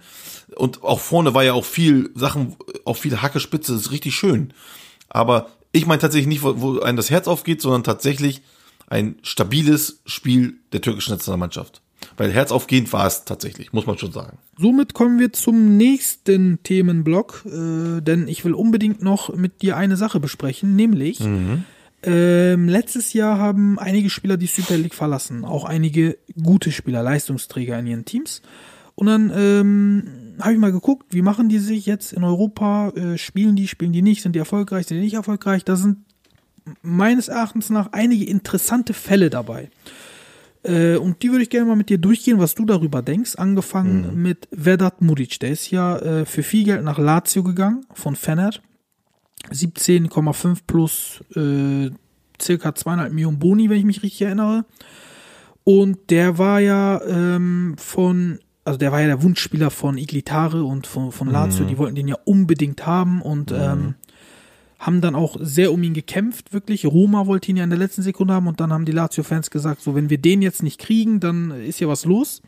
Und auch vorne war ja auch viel Sachen, auch viel Hacke Spitze, das ist richtig schön. Aber ich meine tatsächlich nicht, wo, wo einem das Herz aufgeht, sondern tatsächlich ein stabiles Spiel der türkischen Nationalmannschaft. Weil herzaufgehend war es tatsächlich, muss man schon sagen. Somit kommen wir zum nächsten Themenblock, äh, denn ich will unbedingt noch mit dir eine Sache besprechen, nämlich ähm, letztes Jahr haben einige Spieler die Super League verlassen, auch einige gute Spieler, Leistungsträger in ihren Teams. Und dann ähm, habe ich mal geguckt, wie machen die sich jetzt in Europa, äh, spielen die, spielen die nicht, sind die erfolgreich, sind die nicht erfolgreich. Da sind meines Erachtens nach einige interessante Fälle dabei. Äh, und die würde ich gerne mal mit dir durchgehen, was du darüber denkst. Angefangen mit Vedat Muric. Der ist ja äh, für viel Geld nach Lazio gegangen von Fener. 17,5 plus äh, circa 2,5 Millionen Boni, wenn ich mich richtig erinnere. Und der war ja ähm, von, also der war ja der Wunschspieler von Iglitare und von, von Lazio. Die wollten den ja unbedingt haben und ähm, haben dann auch sehr um ihn gekämpft, wirklich. Roma wollte ihn ja in der letzten Sekunde haben und dann haben die Lazio-Fans gesagt, so, wenn wir den jetzt nicht kriegen, dann ist ja was los.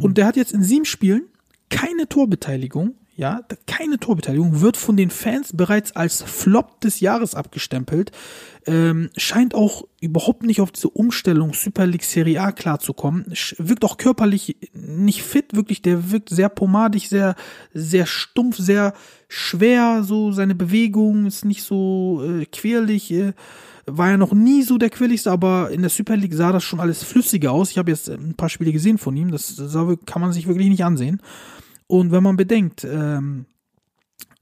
Und der hat jetzt in sieben Spielen keine Torbeteiligung, ja, keine Torbeteiligung, wird von den Fans bereits als Flop des Jahres abgestempelt, ähm, scheint auch überhaupt nicht auf diese Umstellung Super League Serie A klarzukommen, wirkt auch körperlich nicht fit, wirklich, der wirkt sehr pomadig, sehr, sehr stumpf, sehr schwer, so seine Bewegung ist nicht so äh, quirlig, äh, war ja noch nie so der quirligste, aber in der Super League sah das schon alles flüssiger aus. Ich habe jetzt ein paar Spiele gesehen von ihm, das wir- kann man sich wirklich nicht ansehen. Und wenn man bedenkt, ähm,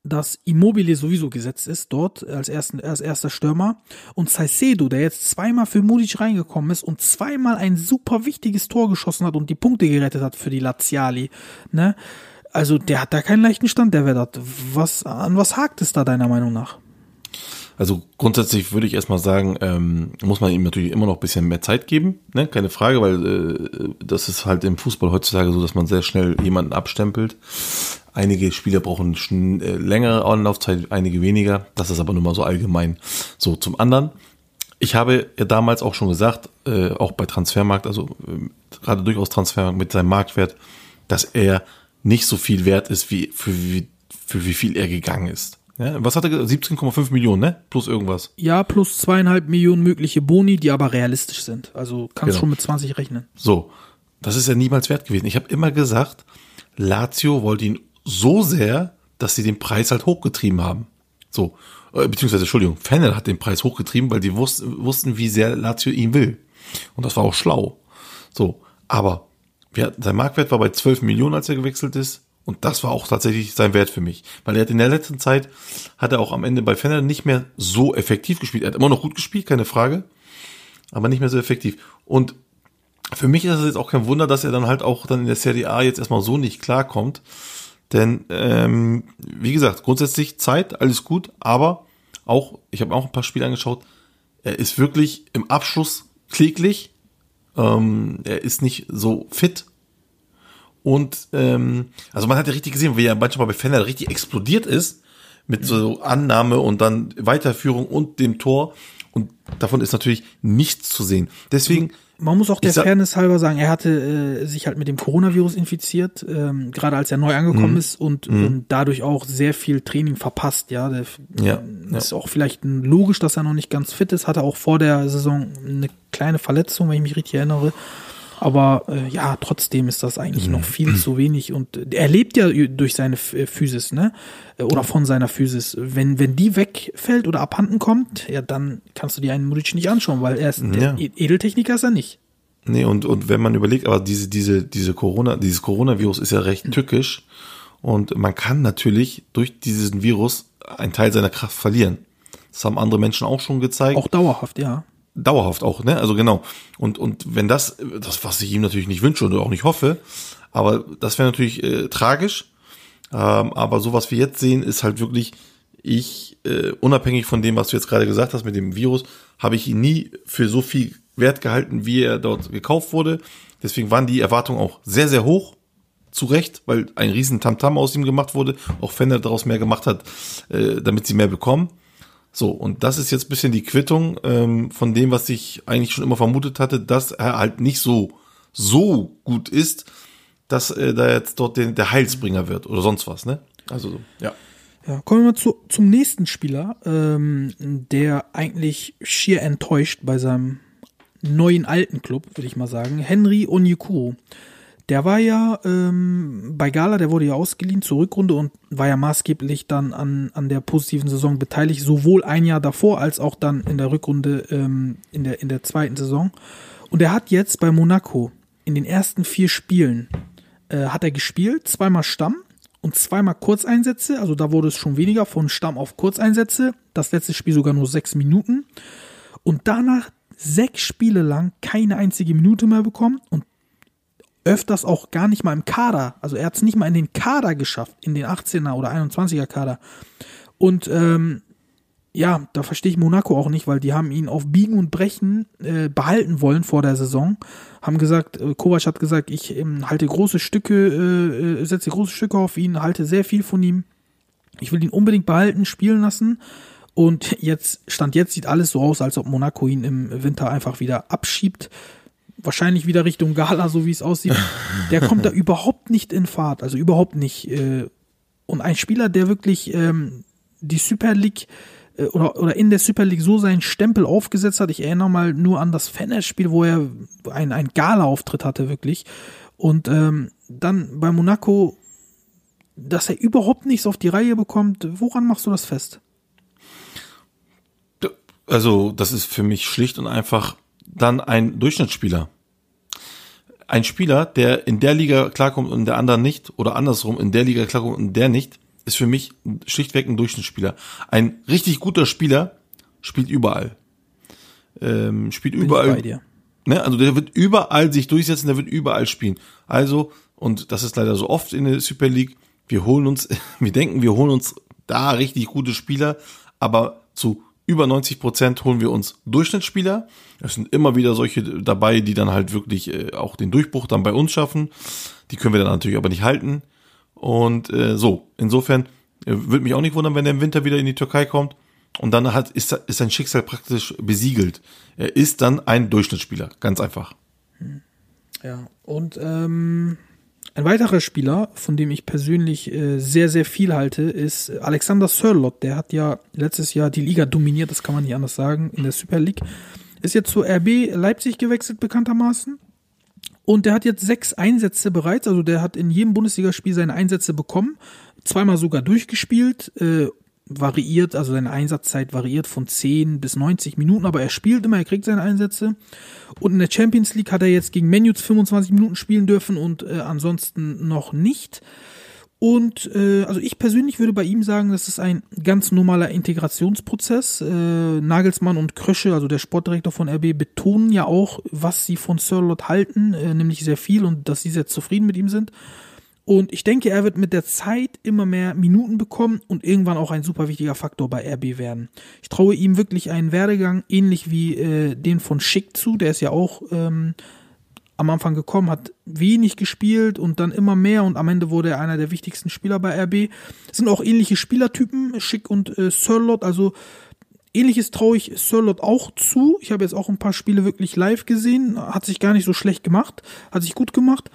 dass Immobile sowieso gesetzt ist dort als, ersten, als erster Stürmer und Saicedo, der jetzt zweimal für Mudic reingekommen ist und zweimal ein super wichtiges Tor geschossen hat und die Punkte gerettet hat für die Laziali, ne? Also der hat da keinen leichten Stand, der Vedat. Was, an was hakt es da deiner Meinung nach? Also grundsätzlich würde ich erstmal sagen, ähm, muss man ihm natürlich immer noch ein bisschen mehr Zeit geben, ne? keine Frage, weil äh, das ist halt im Fußball heutzutage so, dass man sehr schnell jemanden abstempelt. Einige Spieler brauchen äh, längere Anlaufzeit, einige weniger. Das ist aber nur mal so allgemein. So zum anderen. Ich habe ja damals auch schon gesagt, äh, auch bei Transfermarkt, also äh, gerade durchaus Transfermarkt mit seinem Marktwert, dass er nicht so viel wert ist, wie für wie, für wie viel er gegangen ist. Ja, was hat er gesagt? 17,5 Millionen, ne? Plus irgendwas. Ja, plus zweieinhalb Millionen mögliche Boni, die aber realistisch sind. Also kannst Genau. schon mit 20 rechnen. So, das ist ja niemals wert gewesen. Ich habe immer gesagt, Lazio wollte ihn so sehr, dass sie den Preis halt hochgetrieben haben. So, äh, beziehungsweise, Entschuldigung, Fennel hat den Preis hochgetrieben, weil die wussten, wussten, wie sehr Lazio ihn will. Und das war auch schlau. So, aber wir, sein Marktwert war bei 12 Millionen, als er gewechselt ist. Und das war auch tatsächlich sein Wert für mich. Weil er hat in der letzten Zeit, hat er auch am Ende bei Fennel nicht mehr so effektiv gespielt. Er hat immer noch gut gespielt, keine Frage. Aber nicht mehr so effektiv. Und für mich ist es jetzt auch kein Wunder, dass er dann halt auch dann in der Serie A jetzt erstmal so nicht klarkommt. Denn, ähm, wie gesagt, grundsätzlich Zeit, alles gut, aber auch, ich habe auch ein paar Spiele angeschaut, er ist wirklich im Abschluss kläglich, ähm, er ist nicht so fit. Und ähm, also man hat ja richtig gesehen, wie er manchmal bei Fenner richtig explodiert ist, mit so Annahme und dann Weiterführung und dem Tor. Und davon ist natürlich nichts zu sehen. Deswegen, Man muss auch der sag- Fairness halber sagen, er hatte äh, sich halt mit dem Coronavirus infiziert, ähm, gerade als er neu angekommen Mhm. ist und ähm, dadurch auch sehr viel Training verpasst. Ja, der, Ja, ist auch vielleicht logisch, dass er noch nicht ganz fit ist. Hatte auch vor der Saison eine kleine Verletzung, wenn ich mich richtig erinnere. Aber äh, ja, trotzdem ist das eigentlich Mhm. noch viel zu wenig und äh, er lebt ja durch seine äh, Physis, ne? Äh, Oder von seiner Physis. Wenn, wenn die wegfällt oder abhanden kommt, ja, dann kannst du dir einen Mudic nicht anschauen, weil er ist, Ja. E- Edeltechniker ist er nicht. nee, und, und wenn man überlegt, aber diese, diese, diese Corona, dieses Coronavirus ist ja recht tückisch. Und man kann natürlich durch diesen Virus einen Teil seiner Kraft verlieren. Das haben andere Menschen auch schon gezeigt. Auch dauerhaft, ja. Dauerhaft auch, ne? Also genau. Und und wenn das, das was ich ihm natürlich nicht wünsche und auch nicht hoffe, aber das wäre natürlich äh, tragisch. Ähm, aber so was wir jetzt sehen, ist halt wirklich, ich äh, unabhängig von dem, was du jetzt gerade gesagt hast mit dem Virus, habe ich ihn nie für so viel Wert gehalten, wie er dort gekauft wurde. Deswegen waren die Erwartungen auch sehr sehr hoch. Zu Recht, weil ein riesen Tamtam aus ihm gemacht wurde, auch Fender daraus mehr gemacht hat, äh, damit sie mehr bekommen. So, und das ist jetzt ein bisschen die Quittung ähm, von dem, was ich eigentlich schon immer vermutet hatte, dass er halt nicht so, so gut ist, dass äh, da jetzt dort den, der Heilsbringer wird oder sonst was, ne? Also, so, ja. Ja, kommen wir mal zu, zum nächsten Spieler, ähm, der eigentlich schier enttäuscht bei seinem neuen alten Club, würde ich mal sagen. Henry Onyekuro. Der war ja ähm, bei Gala, der wurde ja ausgeliehen zur Rückrunde und war ja maßgeblich dann an, an der positiven Saison beteiligt, sowohl ein Jahr davor als auch dann in der Rückrunde ähm, in, der, in der zweiten Saison. Und er hat jetzt bei Monaco in den ersten vier Spielen äh, hat er gespielt, zweimal Stamm und zweimal Kurzeinsätze. Also da wurde es schon weniger von Stamm auf Kurzeinsätze. Das letzte Spiel sogar nur sechs Minuten. Und danach sechs Spiele lang keine einzige Minute mehr bekommen und öfters auch gar nicht mal im Kader. Also er hat es nicht mal in den Kader geschafft, in den 18er oder 21er Kader. Und ähm, ja, da verstehe ich Monaco auch nicht, weil die haben ihn auf Biegen und Brechen äh, behalten wollen vor der Saison. Haben gesagt, äh, Kovac hat gesagt, ich ähm, halte große Stücke, äh, äh, setze große Stücke auf ihn, halte sehr viel von ihm. Ich will ihn unbedingt behalten, spielen lassen. Und jetzt, Stand jetzt sieht alles so aus, als ob Monaco ihn im Winter einfach wieder abschiebt. Wahrscheinlich wieder Richtung Gala, so wie es aussieht. <laughs> Der kommt da überhaupt nicht in Fahrt, also überhaupt nicht. Äh, und ein Spieler, der wirklich ähm, die Super League äh, oder, oder in der Super League so seinen Stempel aufgesetzt hat. Ich erinnere mal nur an das Fenner-Spiel, wo er ein, ein Gala-Auftritt hatte, wirklich. Und ähm, dann bei Monaco, dass er überhaupt nichts auf die Reihe bekommt. Woran machst du das fest? Also, das ist für mich schlicht und einfach dann ein Durchschnittsspieler. Ein Spieler, der in der Liga klarkommt und in der anderen nicht, oder andersrum, in der Liga klarkommt und in der nicht, ist für mich schlichtweg ein Durchschnittsspieler. Ein richtig guter Spieler spielt überall. Ähm, spielt Bin überall. Ne? Also der wird überall sich durchsetzen, der wird überall spielen. Also, und das ist leider so oft in der Super League, wir holen uns, <laughs> wir denken, wir holen uns da richtig gute Spieler, aber zu über 90 Prozent holen wir uns Durchschnittsspieler. Es sind immer wieder solche dabei, die dann halt wirklich äh, auch den Durchbruch dann bei uns schaffen. Die können wir dann natürlich aber nicht halten. Und äh, so, insofern äh, würde mich auch nicht wundern, wenn er im Winter wieder in die Türkei kommt. Und dann hat, ist, ist sein Schicksal praktisch besiegelt. Er ist dann ein Durchschnittsspieler, ganz einfach. Ja, und ähm, ein weiterer Spieler, von dem ich persönlich äh, sehr, sehr viel halte, ist Alexander Sörlot. Der hat ja letztes Jahr die Liga dominiert, das kann man nicht anders sagen, in der Super League. Ist jetzt zu RB Leipzig gewechselt, bekanntermaßen. Und der hat jetzt sechs Einsätze bereits, also der hat in jedem Bundesligaspiel seine Einsätze bekommen, zweimal sogar durchgespielt, äh, variiert, also seine Einsatzzeit variiert von 10 bis 90 Minuten, aber er spielt immer, er kriegt seine Einsätze. Und in der Champions League hat er jetzt gegen Menus 25 Minuten spielen dürfen und äh, ansonsten noch nicht. Und äh, also ich persönlich würde bei ihm sagen, das ist ein ganz normaler Integrationsprozess. Äh, Nagelsmann und Krösche, also der Sportdirektor von RB, betonen ja auch, was sie von Sirlot halten, äh, nämlich sehr viel und dass sie sehr zufrieden mit ihm sind. Und ich denke, er wird mit der Zeit immer mehr Minuten bekommen und irgendwann auch ein super wichtiger Faktor bei RB werden. Ich traue ihm wirklich einen Werdegang, ähnlich wie äh, den von Schick zu. Der ist ja auch ähm, am Anfang gekommen, hat wenig gespielt und dann immer mehr und am Ende wurde er einer der wichtigsten Spieler bei RB. Es sind auch ähnliche Spielertypen, Schick und äh, Sirlot, also Ähnliches traue ich Sirlot auch zu. Ich habe jetzt auch ein paar Spiele wirklich live gesehen. Hat sich gar nicht so schlecht gemacht. Hat sich gut gemacht.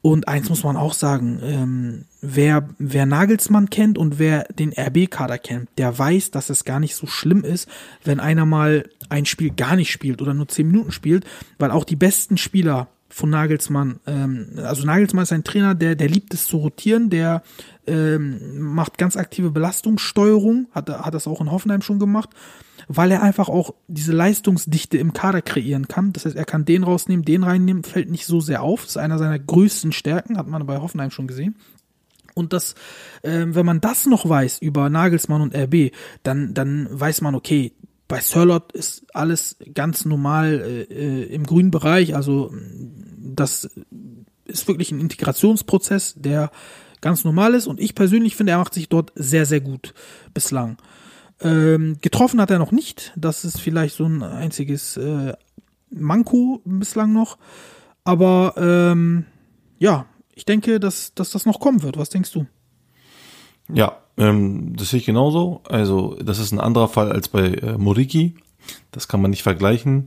Und eins muss man auch sagen, ähm, wer, wer Nagelsmann kennt und wer den RB-Kader kennt, der weiß, dass es gar nicht so schlimm ist, wenn einer mal ein Spiel gar nicht spielt oder nur zehn Minuten spielt, weil auch die besten Spieler von Nagelsmann, ähm, also Nagelsmann ist ein Trainer, der, der liebt es zu rotieren, der ähm, macht ganz aktive Belastungssteuerung, hat, hat das auch in Hoffenheim schon gemacht, weil er einfach auch diese Leistungsdichte im Kader kreieren kann. Das heißt, er kann den rausnehmen, den reinnehmen, fällt nicht so sehr auf. Das ist einer seiner größten Stärken, hat man bei Hoffenheim schon gesehen. Und das, ähm, wenn man das noch weiß über Nagelsmann und RB, dann, dann weiß man, okay, bei Sörlot ist alles ganz normal äh, äh, im grünen Bereich. Also das ist wirklich ein Integrationsprozess, der ganz normal ist. Und ich persönlich finde, er macht sich dort sehr, sehr gut bislang. Ähm, getroffen hat er noch nicht. Das ist vielleicht so ein einziges äh, Manko bislang noch. Aber ähm, ja, ich denke, dass, dass das noch kommen wird. Was denkst du? Ja, ähm, das sehe ich genauso. Also, das ist ein anderer Fall als bei äh, Moriki. Das kann man nicht vergleichen.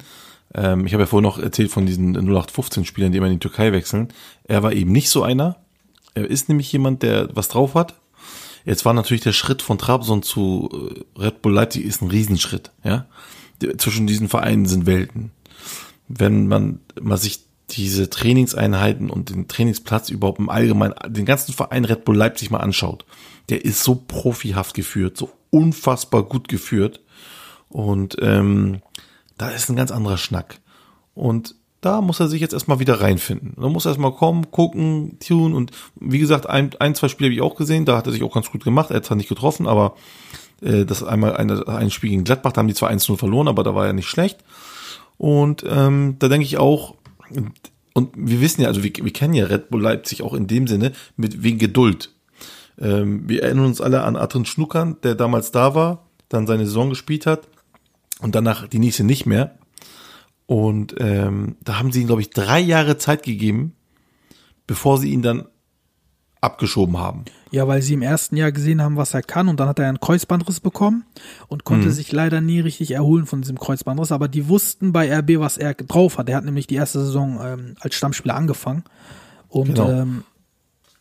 Ähm, ich habe ja vorhin noch erzählt von diesen 0815-Spielern, die immer in die Türkei wechseln. Er war eben nicht so einer. Er ist nämlich jemand, der was drauf hat. Jetzt war natürlich der Schritt von Trabzon zu äh, Red Bull Leipzig ist ein Riesenschritt. Ja, zwischen diesen Vereinen sind Welten. Wenn man mal sich diese Trainingseinheiten und den Trainingsplatz überhaupt im Allgemeinen, den ganzen Verein Red Bull Leipzig mal anschaut, der ist so profihaft geführt, so unfassbar gut geführt. Und ähm, da ist ein ganz anderer Schnack. Und da muss er sich jetzt erstmal wieder reinfinden. Da muss er erstmal kommen, gucken, tun und wie gesagt, ein, ein zwei Spiele habe ich auch gesehen, da hat er sich auch ganz gut gemacht. Er hat zwar nicht getroffen, aber äh, das einmal eine, ein Spiel gegen Gladbach, da haben die zwar 1-0 verloren, aber da war er nicht schlecht. Und ähm, da denke ich auch, und wir wissen ja, also wir, wir kennen ja Red Bull Leipzig auch in dem Sinne mit wegen Geduld. Ähm, wir erinnern uns alle an Adrian Schnuckern, der damals da war, dann seine Saison gespielt hat und danach die nächste nicht mehr. Und ähm, da haben sie ihm, glaube ich, drei Jahre Zeit gegeben, bevor sie ihn dann abgeschoben haben. Ja, weil sie im ersten Jahr gesehen haben, was er kann und dann hat er einen Kreuzbandriss bekommen und konnte Mhm. sich leider nie richtig erholen von diesem Kreuzbandriss. Aber die wussten bei RB, was er drauf hat. Er hat nämlich die erste Saison ähm, als Stammspieler angefangen. Und Genau. ähm,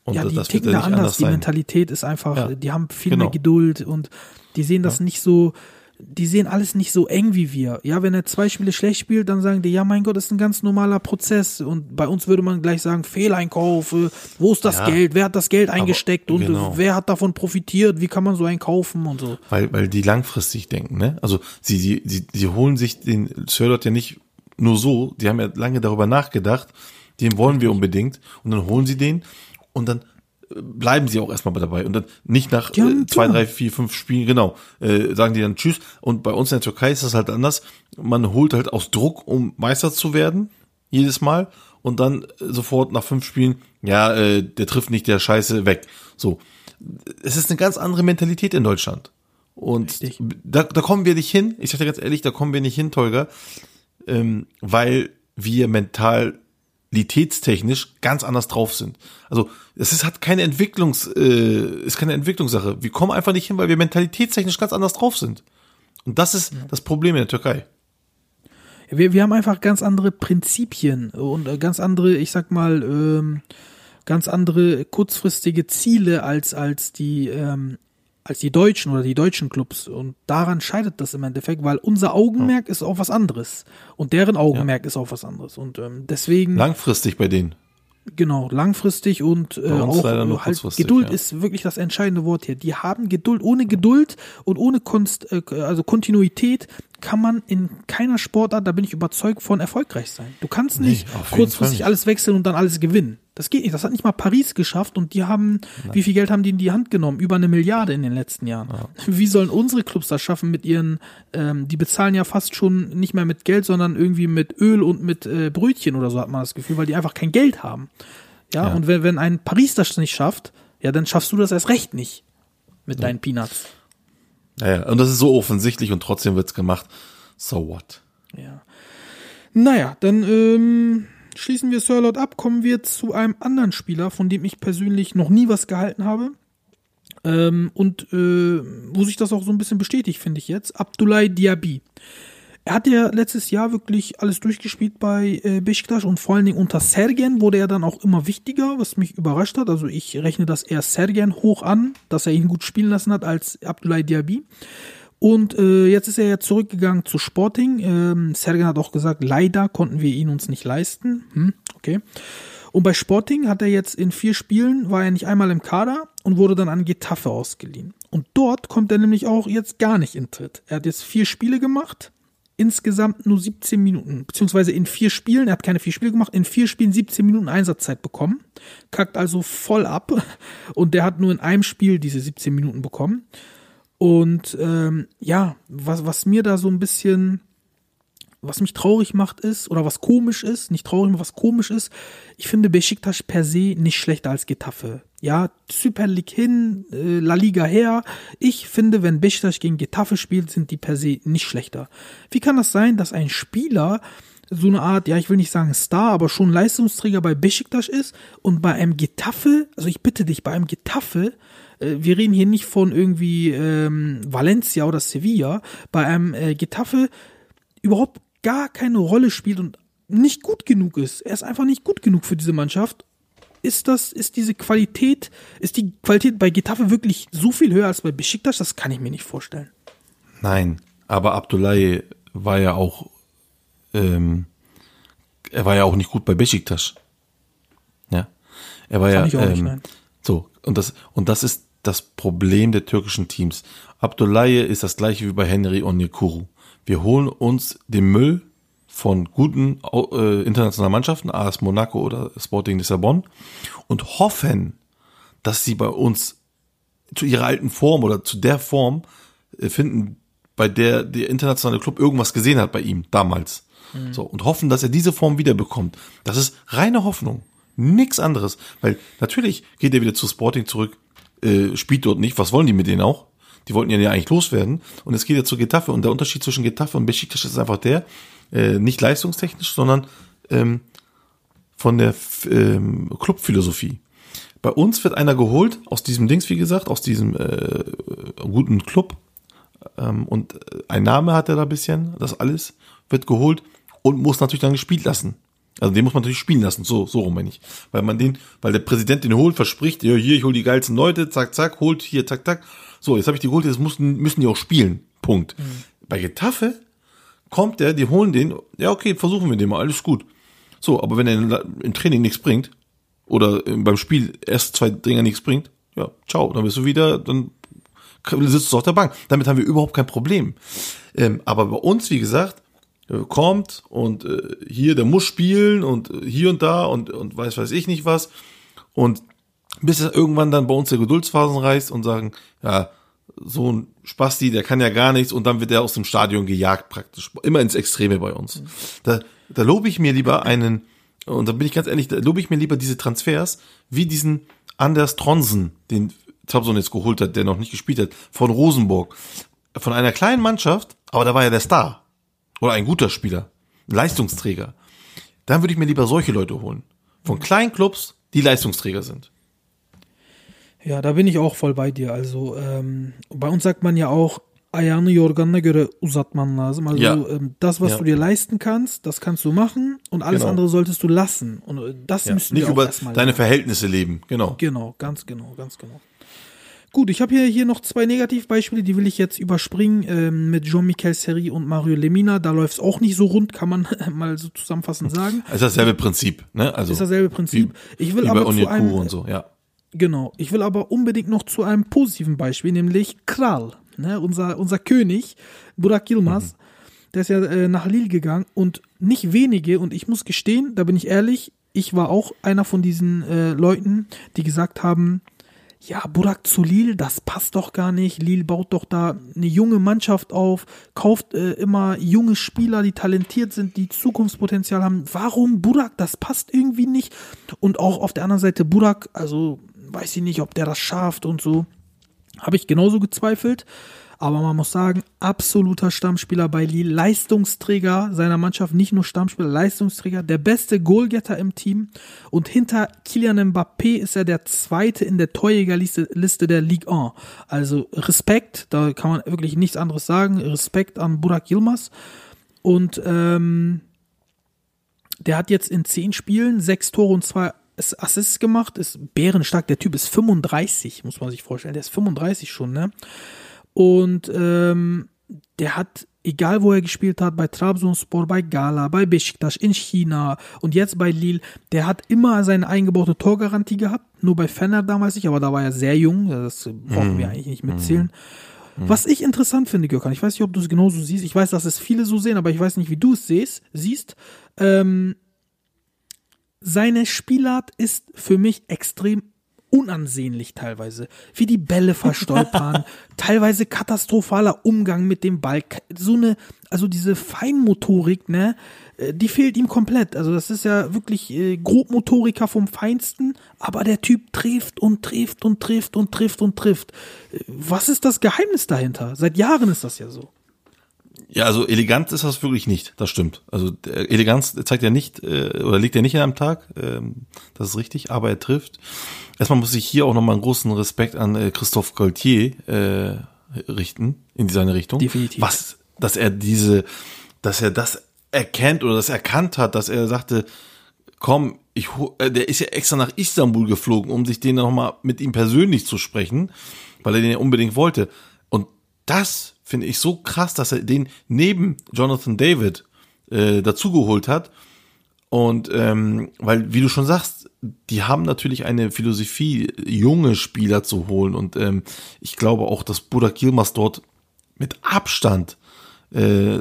Und ja, die ticken ja da anders. Die. Mentalität ist einfach, Ja. die haben viel Genau. mehr Geduld und die sehen das nicht so, die sehen alles nicht so eng wie wir. Ja, wenn er zwei Spiele schlecht spielt, dann sagen die, ja, mein Gott, das ist ein ganz normaler Prozess. Und bei uns würde man gleich sagen, Fehleinkauf, wo ist das Ja. Geld, wer hat das Geld eingesteckt und genau. wer hat davon profitiert, wie kann man so einen kaufen und so. Weil, weil die langfristig denken, ne? Also sie, sie, sie, sie holen sich den Sherlock ja nicht nur so, die haben ja lange darüber nachgedacht, den wollen wir unbedingt und dann holen sie den und dann bleiben sie auch erstmal dabei und dann nicht nach haben äh, zwei, drei, vier, fünf Spielen, genau, äh, sagen die dann Tschüss. Und bei uns in der Türkei ist das halt anders. Man holt halt aus Druck, um Meister zu werden, jedes Mal und dann äh, sofort nach fünf Spielen, ja, äh, der trifft nicht, der Scheiße weg. So, es ist eine ganz andere Mentalität in Deutschland. Und Richtig. da, da kommen wir nicht hin. Ich sag dir ganz ehrlich, da kommen wir nicht hin, Tolga, ähm, weil wir mentalitätstechnisch ganz anders drauf sind. Also es ist, hat keine Entwicklungs, äh, ist keine Entwicklungssache. Wir kommen einfach nicht hin, weil wir mentalitätstechnisch ganz anders drauf sind. Und das ist das Problem in der Türkei. Wir, wir haben einfach ganz andere Prinzipien und äh, ganz andere, ich sag mal, ähm, ganz andere kurzfristige Ziele als, als die, ähm, als die Deutschen oder die deutschen Clubs. Und daran scheidet das im Endeffekt, weil unser Augenmerk ist auf was anderes. Und deren Augenmerk ist auf was anderes. Und ähm, deswegen. Langfristig bei denen. Genau, langfristig und äh, auch leider nur äh, halt Geduld ja. ist wirklich das entscheidende Wort hier. Die haben Geduld. Ohne Geduld und ohne Konst, äh, also Kontinuität kann man in keiner Sportart, da bin ich überzeugt von, erfolgreich sein. Du kannst nicht Fall kurzfristig alles wechseln und dann alles gewinnen. Das geht nicht. Das hat nicht mal Paris geschafft und die haben, wie viel Geld haben die in die Hand genommen? Über eine Milliarde in den letzten Jahren. <laughs> Wie sollen unsere Clubs das schaffen mit ihren, ähm, die bezahlen ja fast schon nicht mehr mit Geld, sondern irgendwie mit Öl und mit äh, Brötchen oder so hat man das Gefühl, weil die einfach kein Geld haben. Ja, Ja. und wenn, wenn ein Paris das nicht schafft, ja, dann schaffst du das erst recht nicht mit deinen Peanuts. Naja, und das ist so offensichtlich und trotzdem wird's gemacht. So what? Ja. Naja, dann ähm, schließen wir Sirlot ab, kommen wir zu einem anderen Spieler, von dem ich persönlich noch nie was gehalten habe. Ähm, und äh, wo sich das auch so ein bisschen bestätigt, finde ich jetzt. Abdoulaye Diaby. Er hat ja letztes Jahr wirklich alles durchgespielt bei äh, Besiktas und vor allen Dingen unter Sergen wurde er dann auch immer wichtiger, was mich überrascht hat. Also ich rechne das eher Sergen hoch an, dass er ihn gut spielen lassen hat als Abdoulaye Diaby. Und äh, jetzt ist er ja zurückgegangen zu Sporting. Ähm, Sergen hat auch gesagt, leider konnten wir ihn uns nicht leisten. Hm, okay. Und bei Sporting hat er jetzt in vier Spielen, war er nicht einmal im Kader und wurde dann an Getafe ausgeliehen. Und dort kommt er nämlich auch jetzt gar nicht in Tritt. Er hat jetzt vier Spiele gemacht, insgesamt nur 17 Minuten, beziehungsweise in vier Spielen, er hat keine vier Spiele gemacht, in vier Spielen 17 Minuten Einsatzzeit bekommen, kackt also voll ab <laughs> und der hat nur in einem Spiel diese 17 Minuten bekommen. Und ähm, ja, was, was mir da so ein bisschen, was mich traurig macht ist, oder was komisch ist, nicht traurig, was komisch ist, ich finde Besiktas per se nicht schlechter als Getafe. Ja, Super League hin, äh, La Liga her. Ich finde, wenn Besiktas gegen Getafe spielt, sind die per se nicht schlechter. Wie kann das sein, dass ein Spieler so eine Art, ja, ich will nicht sagen Star, aber schon Leistungsträger bei Besiktas ist und bei einem Getafe, also ich bitte dich, bei einem Getafe, äh, wir reden hier nicht von irgendwie ähm, Valencia oder Sevilla, bei einem äh, Getafe überhaupt gar keine Rolle spielt und nicht gut genug ist. Er ist einfach nicht gut genug für diese Mannschaft. Ist das, ist diese Qualität, ist die Qualität bei Getafe wirklich so viel höher als bei Besiktas? Das kann ich mir nicht vorstellen. Nein, aber Abdullahi war ja auch, ähm, er war ja auch nicht gut bei Besiktas. Ja, er war Fand ja, nicht, ähm, nein. so und das und das ist das Problem der türkischen Teams. Abdullahi ist das gleiche wie bei Henry Onyekuru. Wir holen uns den Müll von guten äh, internationalen Mannschaften, AS Monaco oder Sporting Lissabon, und hoffen, dass sie bei uns zu ihrer alten Form oder zu der Form äh, finden, bei der der internationale Club irgendwas gesehen hat bei ihm damals. So, und hoffen, dass er diese Form wiederbekommt. Das ist reine Hoffnung. Nix anderes. Weil natürlich geht er wieder zu Sporting zurück, äh, spielt dort nicht. Was wollen die mit denen auch? Die wollten ja eigentlich loswerden. Und jetzt geht er zu Getafe. Und der Unterschied zwischen Getafe und Besiktas ist einfach der, äh, nicht leistungstechnisch, sondern ähm, von der ähm, Clubphilosophie. Bei uns wird einer geholt aus diesem Dings, wie gesagt, aus diesem äh, guten Club. Ähm, und äh, ein Name hat er da ein bisschen, das alles wird geholt und muss natürlich dann gespielt lassen. Also den muss man natürlich spielen lassen, so, so rum meine ich. Weil man den, weil der Präsident den holt, verspricht, ja, hier, ich hol die geilsten Leute, zack, zack, holt hier, zack, zack. So, jetzt habe ich die geholt, jetzt müssen, müssen die auch spielen. Punkt. Bei Getafe kommt der, die holen den, ja, okay, versuchen wir den mal, alles gut. So, aber wenn er im Training nichts bringt, oder beim Spiel erst zwei Dinger nichts bringt, ja, ciao, dann bist du wieder, dann sitzt du auf der Bank. Damit haben wir überhaupt kein Problem. Ähm, aber bei uns, wie gesagt, äh, kommt und äh, hier, der muss spielen und äh, hier und da und, und weiß weiß ich nicht was. Und Bis irgendwann dann bei uns der Geduldsphasen reißt und sagen, ja, so ein Spasti, der kann ja gar nichts und dann wird er aus dem Stadion gejagt praktisch. Immer ins Extreme bei uns. Da, da lobe ich mir lieber einen, und da bin ich ganz ehrlich, da lobe ich mir lieber diese Transfers, wie diesen Anders Tronsen, den Trabzon jetzt geholt hat, der noch nicht gespielt hat, von Rosenborg. Von einer kleinen Mannschaft, aber da war ja der Star. Oder ein guter Spieler. Ein Leistungsträger. Dann würde ich mir lieber solche Leute holen. Von kleinen Clubs, die Leistungsträger sind. Ja, da bin ich auch voll bei dir. Also ähm, bei uns sagt man ja auch, ayağını yorganına göre uzatman lazım. Also Ja. ähm, das, was Ja. du dir leisten kannst, das kannst du machen und alles Genau. andere solltest du lassen. Und äh, das Ja. müssen Nicht wir über deine lernen. Verhältnisse leben. Genau. Genau, ganz genau, ganz genau. Gut, ich habe hier, hier noch zwei Negativbeispiele, die will ich jetzt überspringen ähm, mit Jean-Michel Seri und Mario Lemina. Da läuft es auch nicht so rund, kann man <laughs> mal so zusammenfassend sagen. Ist dasselbe Prinzip, ne? Also Ist dasselbe Prinzip. Ich will wie aber zu einem, und so, ja. Genau. Ich will aber unbedingt noch zu einem positiven Beispiel, nämlich Kral, ne, unser, unser König, Burak Yilmaz. Der ist ja äh, nach Lille gegangen und nicht wenige, und ich muss gestehen, da bin ich ehrlich, ich war auch einer von diesen äh, Leuten, die gesagt haben, ja, Burak zu Lille, das passt doch gar nicht. Lille baut doch da eine junge Mannschaft auf, kauft äh, immer junge Spieler, die talentiert sind, die Zukunftspotenzial haben. Warum Burak? Das passt irgendwie nicht. Und auch auf der anderen Seite Burak, also weiß ich nicht, ob der das schafft und so. Habe ich genauso gezweifelt. Aber man muss sagen, absoluter Stammspieler bei Lille, Leistungsträger seiner Mannschaft, nicht nur Stammspieler, Leistungsträger, der beste Goalgetter im Team. Und hinter Kylian Mbappé ist er der zweite in der Torjägerliste Liste der Ligue 1. Also Respekt, da kann man wirklich nichts anderes sagen. Respekt an Burak Yilmaz. Und ähm, der hat jetzt in zehn Spielen sechs Tore und zwei Assists gemacht, ist bärenstark. Der Typ ist 35, muss man sich vorstellen. Der ist 35 schon, ne? Und ähm, der hat, egal wo er gespielt hat, bei Trabzonspor, bei Gala, bei Besiktas, in China und jetzt bei Lille, der hat immer seine eingebaute Torgarantie gehabt. Nur bei Fenner damals nicht, aber da war er sehr jung. Das brauchen wir eigentlich nicht mitzählen. Was ich interessant finde, Gökhan, ich weiß nicht, ob du es genauso siehst. Ich weiß, dass es viele so sehen, aber ich weiß nicht, wie du es siehst. siehst. Ähm, seine Spielart ist für mich extrem unansehnlich teilweise. Wie die Bälle verstolpern, <laughs> teilweise katastrophaler Umgang mit dem Ball. So eine, also diese Feinmotorik, ne, äh, die fehlt ihm komplett. Also das ist ja wirklich äh, Grobmotoriker vom Feinsten, aber der Typ trifft und trifft und trifft und trifft und trifft. Äh, Was ist das Geheimnis dahinter? Seit Jahren ist das ja so. Ja, also elegant ist das wirklich nicht, das stimmt. Also der Eleganz zeigt er nicht äh, oder liegt er nicht in einem Tag, ähm, das ist richtig, aber er trifft. Erstmal muss ich hier auch nochmal einen großen Respekt an äh, Christophe Gaultier äh, richten, in seine Richtung. Definitiv. Was, dass er diese, dass er das erkennt oder das erkannt hat, dass er sagte, komm, ich, äh, der ist ja extra nach Istanbul geflogen, um sich den nochmal mit ihm persönlich zu sprechen, weil er den ja unbedingt wollte. Und das finde ich so krass, dass er den neben Jonathan David äh, dazugeholt hat. Und ähm, weil, wie du schon sagst, die haben natürlich eine Philosophie, junge Spieler zu holen. Und ähm, ich glaube auch, dass Burak Yilmaz dort mit Abstand äh,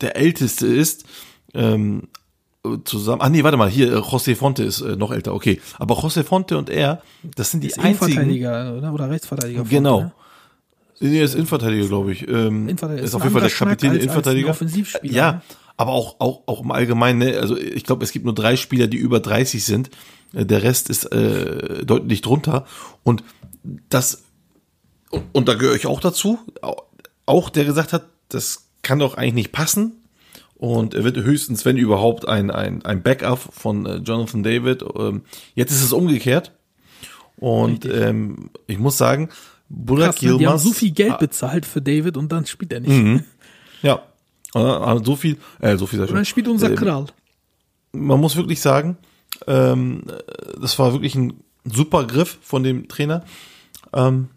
der älteste ist. Ähm, zusammen. Ah nee, warte mal, hier äh, José Fonte ist äh, noch älter. Okay, aber José Fonte und er, das sind die Ist einzigen. Innenverteidiger oder, oder Rechtsverteidiger. Genau. Ne? Nee, er ist Innenverteidiger, glaube ich. Ähm, Innenverteidiger. ist Ist auf jeden Fall der Kapitän ein Innenverteidiger. Offensivspieler, Ja, ne? aber auch, auch, auch im Allgemeinen, ne? also ich glaube, es gibt nur drei Spieler, die über 30 sind. Äh, Der Rest ist äh, deutlich drunter. Und das, und, und da gehöre ich auch dazu, Au- auch der gesagt hat, das kann doch eigentlich nicht passen. Und er wird höchstens, wenn überhaupt, ein, ein, ein Backup von äh, Jonathan David. Ähm, jetzt ist es umgekehrt. Und ähm, ich muss sagen, Burak Krass, ne? Die haben Yilmaz, so viel Geld bezahlt für David und dann spielt er nicht. Mhm. <laughs> ja, also so viel, äh, so viel Und dann spielt unser Ähm, Kral. man muss wirklich sagen, ähm, das war wirklich ein super Griff von dem Trainer. Ähm,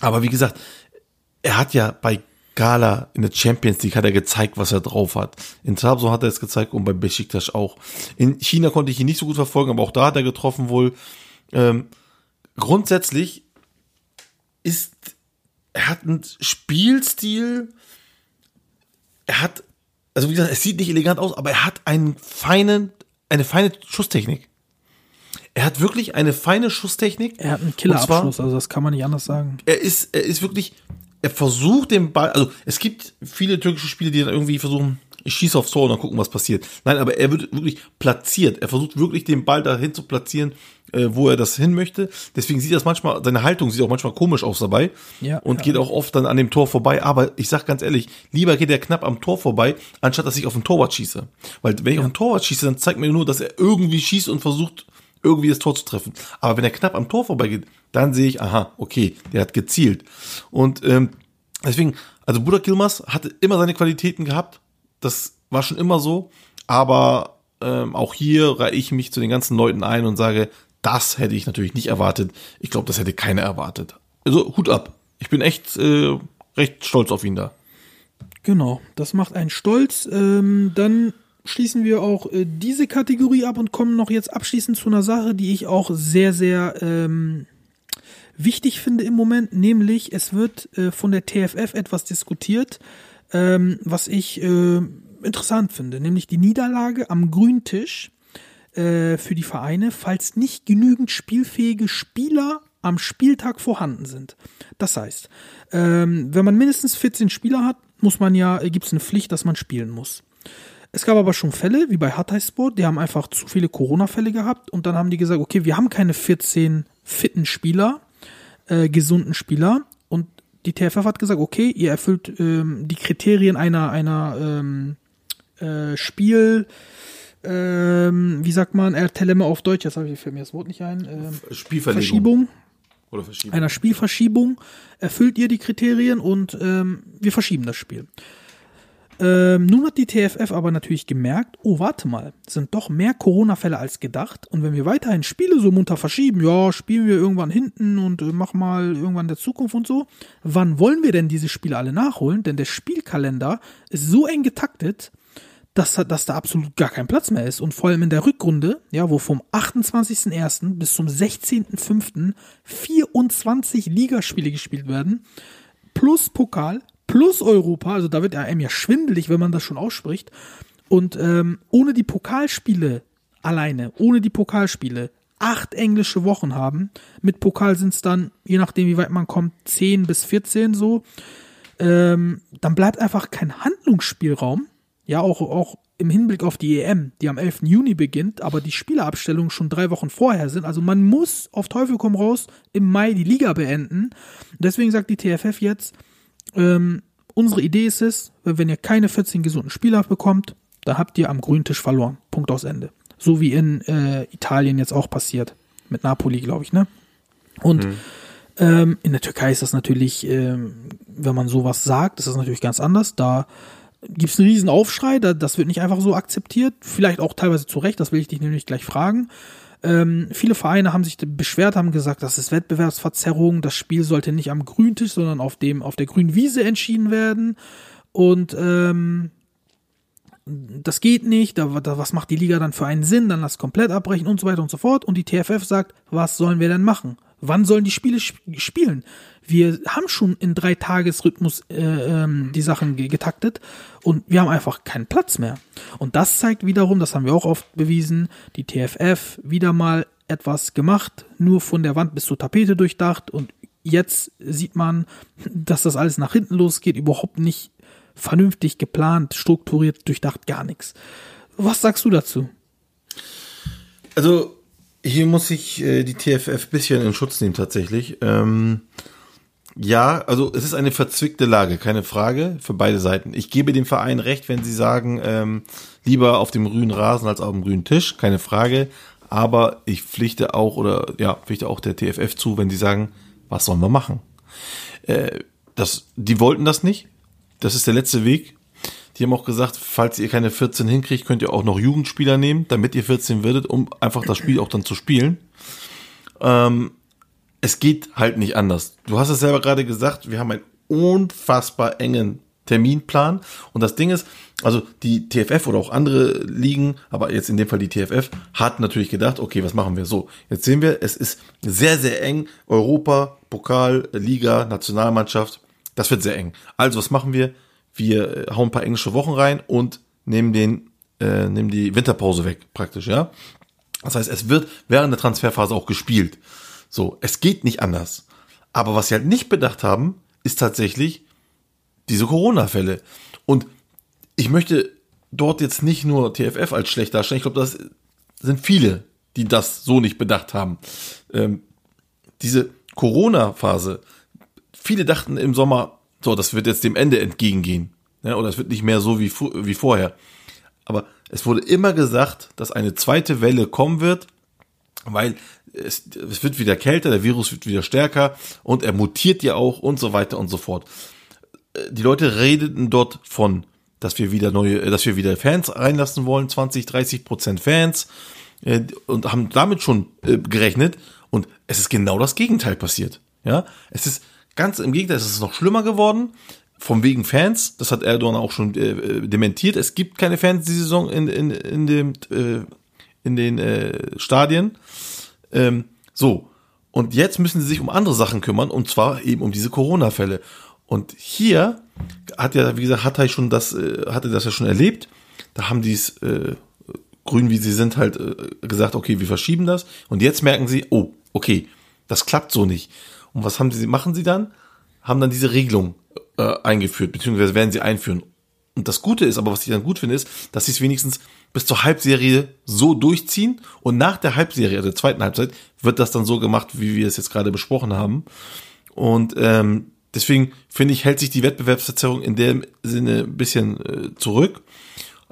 aber wie gesagt, er hat ja bei Gala in der Champions League hat er gezeigt, was er drauf hat. In Trabzon hat er es gezeigt und bei Besiktas auch. In China konnte ich ihn nicht so gut verfolgen, aber auch da hat er getroffen wohl. Ähm, grundsätzlich ist, er hat einen Spielstil, er hat, also wie gesagt, es sieht nicht elegant aus, aber er hat einen feinen, eine feine Schusstechnik. Er hat wirklich eine feine Schusstechnik. Er hat einen Killerabschluss, also das kann man nicht anders sagen. er ist, er ist wirklich, er versucht den Ball, also es gibt viele türkische Spiele, die dann irgendwie versuchen, ich schieße aufs Tor und dann gucken, was passiert. Nein, aber er wird wirklich platziert. Er versucht wirklich den Ball dahin zu platzieren, äh, wo er das hin möchte. Deswegen sieht das manchmal, seine Haltung sieht auch manchmal komisch aus dabei. Ja, und ja. geht auch oft dann an dem Tor vorbei. Aber ich sag ganz ehrlich, lieber geht er knapp am Tor vorbei, anstatt dass ich auf den Torwart schieße. Weil wenn ich auf den Torwart schieße, dann zeigt mir nur, dass er irgendwie schießt und versucht, irgendwie das Tor zu treffen. Aber wenn er knapp am Tor vorbeigeht, dann sehe ich, aha, okay, der hat gezielt. Und ähm, deswegen, also Budak Yilmaz hatte immer seine Qualitäten gehabt. Das war schon immer so. Aber ähm, auch hier reihe ich mich zu den ganzen Leuten ein und sage, das hätte ich natürlich nicht erwartet. Ich glaube, das hätte keiner erwartet. Also Hut ab. Ich bin echt äh, recht stolz auf ihn da. Genau, das macht einen stolz. Ähm, dann schließen wir auch äh, diese Kategorie ab und kommen noch jetzt abschließend zu einer Sache, die ich auch sehr, sehr ähm, wichtig finde im Moment, nämlich es wird äh, von der TFF etwas diskutiert, ähm, was ich äh, interessant finde, nämlich die Niederlage am Grüntisch äh, für die Vereine, falls nicht genügend spielfähige Spieler am Spieltag vorhanden sind. Das heißt, ähm, wenn man mindestens 14 Spieler hat, muss man ja, gibt es eine Pflicht, dass man spielen muss. Es gab aber schon Fälle, wie bei Hataysport, die haben einfach zu viele Corona-Fälle gehabt und dann haben die gesagt, okay, wir haben keine 14 fitten Spieler, äh, gesunden Spieler die TFF hat gesagt, okay, ihr erfüllt ähm, die Kriterien einer, einer ähm, äh, Spiel, ähm, wie sagt man, Ertelemme auf Deutsch, jetzt habe ich fällt mir das Wort nicht ein, ähm, Spielverlegung. Verschiebung, Oder Verschiebung. einer Spielverschiebung erfüllt ihr die Kriterien und ähm, wir verschieben das Spiel. Ähm, nun hat die TFF aber natürlich gemerkt, oh, warte mal, sind doch mehr Corona-Fälle als gedacht. Und wenn wir weiterhin Spiele so munter verschieben, ja, spielen wir irgendwann hinten und äh, mach mal irgendwann in der Zukunft und so, wann wollen wir denn diese Spiele alle nachholen? Denn der Spielkalender ist so eng getaktet, dass, dass da absolut gar kein Platz mehr ist. Und vor allem in der Rückrunde, ja, wo vom 28.01. bis zum 16.05. 24 Ligaspiele gespielt werden, plus Pokal, plus Europa, also da wird ja einem ja schwindelig, wenn man das schon ausspricht. Und ähm, ohne die Pokalspiele alleine, ohne die Pokalspiele, acht englische Wochen haben. Mit Pokal sind es dann, je nachdem wie weit man kommt, 10 bis 14 so. Ähm, dann bleibt einfach kein Handlungsspielraum. Ja, auch, auch im Hinblick auf die EM, die am 11. Juni beginnt, aber die Spielerabstellungen schon drei Wochen vorher sind. Also man muss auf Teufel komm raus im Mai die Liga beenden. Deswegen sagt die TFF jetzt, ähm, unsere Idee ist es, wenn ihr keine 14 gesunden Spieler bekommt, dann habt ihr am grünen Tisch verloren. Punkt aus Ende. So wie in äh, Italien jetzt auch passiert. Mit Napoli, glaube ich, ne? Und ähm, in der Türkei ist das natürlich, ähm, wenn man sowas sagt, ist das natürlich ganz anders. Da gibt es einen riesen Aufschrei, da, das wird nicht einfach so akzeptiert. Vielleicht auch teilweise zu Recht, das will ich dich nämlich gleich fragen. Ähm, viele Vereine haben sich beschwert, haben gesagt, das ist Wettbewerbsverzerrung, das Spiel sollte nicht am Grüntisch, sondern auf dem, auf der grünen Wiese entschieden werden. Und ähm, das geht nicht, da, da, was macht die Liga dann für einen Sinn, dann lass komplett abbrechen und so weiter und so fort. Und die TFF sagt, was sollen wir denn machen? Wann sollen die Spiele sp spielen? Wir haben schon in drei Tagesrhythmus äh, ähm, die Sachen ge getaktet und wir haben einfach keinen Platz mehr. Und das zeigt wiederum, das haben wir auch oft bewiesen, die TFF wieder mal etwas gemacht, nur von der Wand bis zur Tapete durchdacht und jetzt sieht man, dass das alles nach hinten losgeht, überhaupt nicht vernünftig geplant, strukturiert, durchdacht, gar nichts. Was sagst du dazu? Also, hier muss ich äh, die TFF bisschen in Schutz nehmen tatsächlich. Ähm, ja, also es ist eine verzwickte Lage, keine Frage, für beide Seiten. Ich gebe dem Verein recht, wenn sie sagen, ähm, lieber auf dem grünen Rasen als auf dem grünen Tisch, keine Frage. Aber ich pflichte auch oder ja, pflichte auch der TFF zu, wenn sie sagen, was sollen wir machen? Äh, das, die wollten das nicht. Das ist der letzte Weg. Die haben auch gesagt, falls ihr keine 14 hinkriegt, könnt ihr auch noch Jugendspieler nehmen, damit ihr 14 werdet, um einfach das Spiel auch dann zu spielen. Ähm, es geht halt nicht anders. Du hast es selber gerade gesagt, wir haben einen unfassbar engen Terminplan. Und das Ding ist, also die TFF oder auch andere Ligen, aber jetzt in dem Fall die TFF, hat natürlich gedacht, okay, was machen wir so? Jetzt sehen wir, es ist sehr, sehr eng. Europa, Pokal, Liga, Nationalmannschaft, das wird sehr eng. Also was machen wir? Wir hauen ein paar englische Wochen rein und nehmen den, äh, nehmen die Winterpause weg, praktisch, ja. Das heißt, es wird während der Transferphase auch gespielt. So, es geht nicht anders. Aber was sie halt nicht bedacht haben, ist tatsächlich diese Corona-Fälle. Und ich möchte dort jetzt nicht nur TFF als schlecht darstellen. Ich glaube, das sind viele, die das so nicht bedacht haben. Ähm, diese Corona-Phase, viele dachten im Sommer, so, das wird jetzt dem Ende entgegengehen. Ja, oder es wird nicht mehr so wie, wie vorher. Aber es wurde immer gesagt, dass eine zweite Welle kommen wird, weil es, es wird wieder kälter, der Virus wird wieder stärker und er mutiert ja auch und so weiter und so fort. Die Leute redeten dort von, dass wir wieder neue, dass wir wieder Fans reinlassen wollen, 20, 30 Prozent Fans äh, und haben damit schon äh, gerechnet und es ist genau das Gegenteil passiert. Ja, es ist ganz im Gegenteil, es ist noch schlimmer geworden. Vom wegen Fans, das hat Erdogan auch schon äh, dementiert. Es gibt keine Fans diese Saison in, in, in, dem, äh, in den äh, Stadien. Ähm, so. Und jetzt müssen sie sich um andere Sachen kümmern, und zwar eben um diese Corona-Fälle. Und hier hat ja, wie gesagt, hat er schon das, äh, hatte das ja schon erlebt. Da haben die es, äh, grün wie sie sind, halt äh, gesagt, okay, wir verschieben das. Und jetzt merken sie, oh, okay, das klappt so nicht. Und was haben sie, machen sie dann? Haben dann diese Regelung äh, eingeführt, beziehungsweise werden sie einführen. Und das Gute ist, aber was ich dann gut finde, ist, dass sie es wenigstens bis zur Halbserie so durchziehen und nach der Halbserie, also der zweiten Halbzeit, wird das dann so gemacht, wie wir es jetzt gerade besprochen haben. Und ähm, deswegen finde ich, hält sich die Wettbewerbsverzerrung in dem Sinne ein bisschen äh, zurück.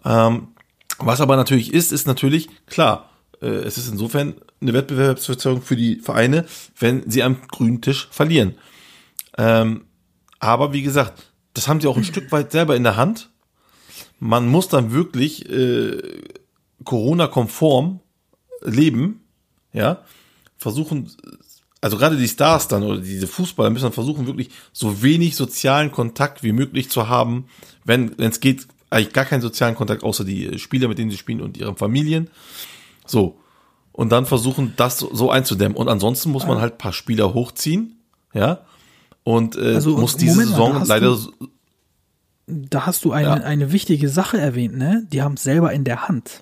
Ähm, was aber natürlich ist, ist natürlich klar, äh, es ist insofern eine Wettbewerbsverzerrung für die Vereine, wenn sie am grünen Tisch verlieren. Ähm, aber wie gesagt, das haben sie auch ein <laughs> Stück weit selber in der Hand. Man muss dann wirklich äh, Corona-konform leben, ja, versuchen, also gerade die Stars dann oder diese Fußballer müssen dann versuchen, wirklich so wenig sozialen Kontakt wie möglich zu haben, wenn wenn es geht, eigentlich gar keinen sozialen Kontakt, außer die Spieler, mit denen sie spielen und ihren Familien. So. Und dann versuchen, das so einzudämmen. Und ansonsten muss man halt paar Spieler hochziehen, ja. Und äh, also, muss diese Moment, Saison leider. Du, da hast du eine, ja. eine wichtige Sache erwähnt, ne? Die haben es selber in der Hand.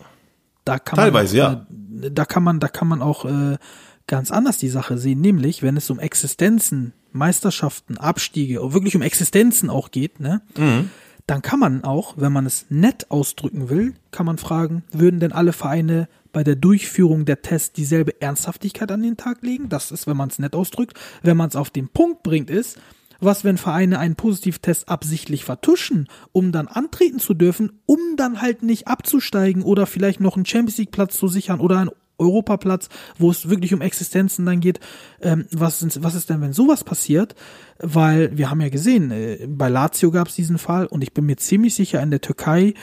Da kann Teilweise, man, ja. Äh, da kann man, da kann man auch äh, ganz anders die Sache sehen, nämlich wenn es um Existenzen, Meisterschaften, Abstiege, wirklich um Existenzen auch geht, ne? Mhm dann kann man auch, wenn man es nett ausdrücken will, kann man fragen, würden denn alle Vereine bei der Durchführung der Tests dieselbe Ernsthaftigkeit an den Tag legen? Das ist, wenn man es nett ausdrückt. Wenn man es auf den Punkt bringt, ist, was, wenn Vereine einen Positivtest absichtlich vertuschen, um dann antreten zu dürfen, um dann halt nicht abzusteigen oder vielleicht noch einen Champions League Platz zu sichern oder einen Europaplatz, wo es wirklich um Existenzen dann geht. Ähm, was, was ist denn, wenn sowas passiert? Weil wir haben ja gesehen, äh, bei Lazio gab es diesen Fall und ich bin mir ziemlich sicher, in der Türkei,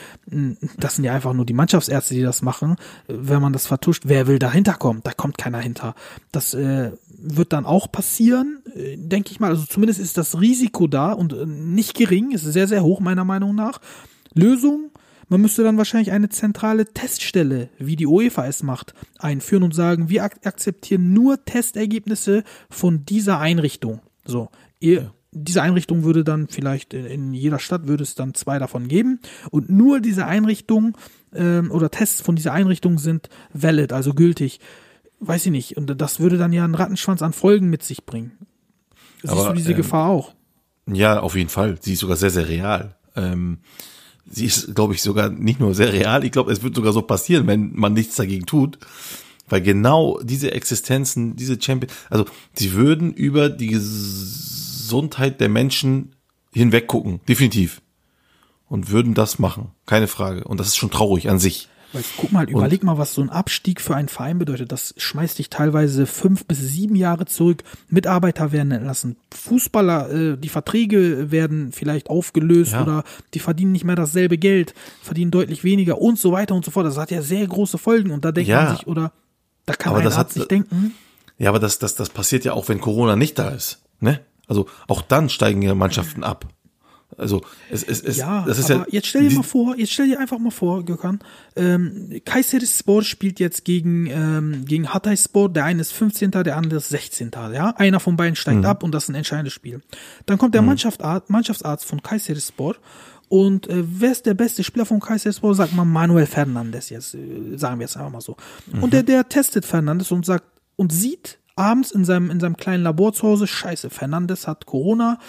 das sind ja einfach nur die Mannschaftsärzte, die das machen, wenn man das vertuscht, wer will dahinter kommen? Da kommt keiner hinter. Das äh, wird dann auch passieren, äh, denke ich mal. Also zumindest ist das Risiko da und äh, nicht gering, ist sehr, sehr hoch meiner Meinung nach. Lösung, man müsste dann wahrscheinlich eine zentrale Teststelle, wie die UEFA es macht, einführen und sagen, wir ak akzeptieren nur Testergebnisse von dieser Einrichtung. So, ihr, diese Einrichtung würde dann vielleicht in, in, jeder Stadt würde es dann zwei davon geben und nur diese Einrichtung ähm, oder Tests von dieser Einrichtung sind valid, also gültig. Weiß ich nicht. Und das würde dann ja einen Rattenschwanz an Folgen mit sich bringen. Siehst Aber, du diese ähm, Gefahr auch? Ja, auf jeden Fall. Sie ist sogar sehr, sehr real. Ähm, sie ist, glaube ich, sogar nicht nur sehr real, ich glaube, es wird sogar so passieren, wenn man nichts dagegen tut. Weil genau diese Existenzen, diese Champion, also sie würden über die Gesundheit der Menschen hinweg gucken, definitiv. Und würden das machen, keine Frage. Und das ist schon traurig an sich. Weil, guck mal, überleg und, mal, was so ein Abstieg für einen Verein bedeutet. Das schmeißt dich teilweise fünf bis sieben Jahre zurück. Mitarbeiter werden entlassen. Fußballer, äh, die Verträge werden vielleicht aufgelöst ja. oder die verdienen nicht mehr dasselbe Geld, verdienen deutlich weniger und so weiter und so fort. Das hat ja sehr große Folgen und da denkt ja. man sich, oder da kann aber ein Arzt sich denken. Ja, aber das, das, das passiert ja auch, wenn Corona nicht da ist. Ne? Also auch dann steigen ja Mannschaften ab. Also es, es, es ja, das ist ja jetzt stell dir mal vor, jetzt stell dir einfach mal vor, Gökhan, ähm, Kayserispor spielt jetzt gegen ähm, gegen Hatayspor, der eine ist 15., der andere ist 16., ja? Einer von beiden steigt mhm. ab und das ist ein entscheidendes Spiel. Dann kommt der mhm. Mannschaftsarzt, Mannschaftsarzt von Kayserispor Und äh, wer ist der beste Spieler von Kayserispor? Sagt man Manuel Fernandes jetzt, äh, sagen wir jetzt einfach mal so. Und der, der testet Fernandes und sagt und sieht abends in seinem, in seinem kleinen Labor zu Hause, scheiße, Fernandes hat Corona,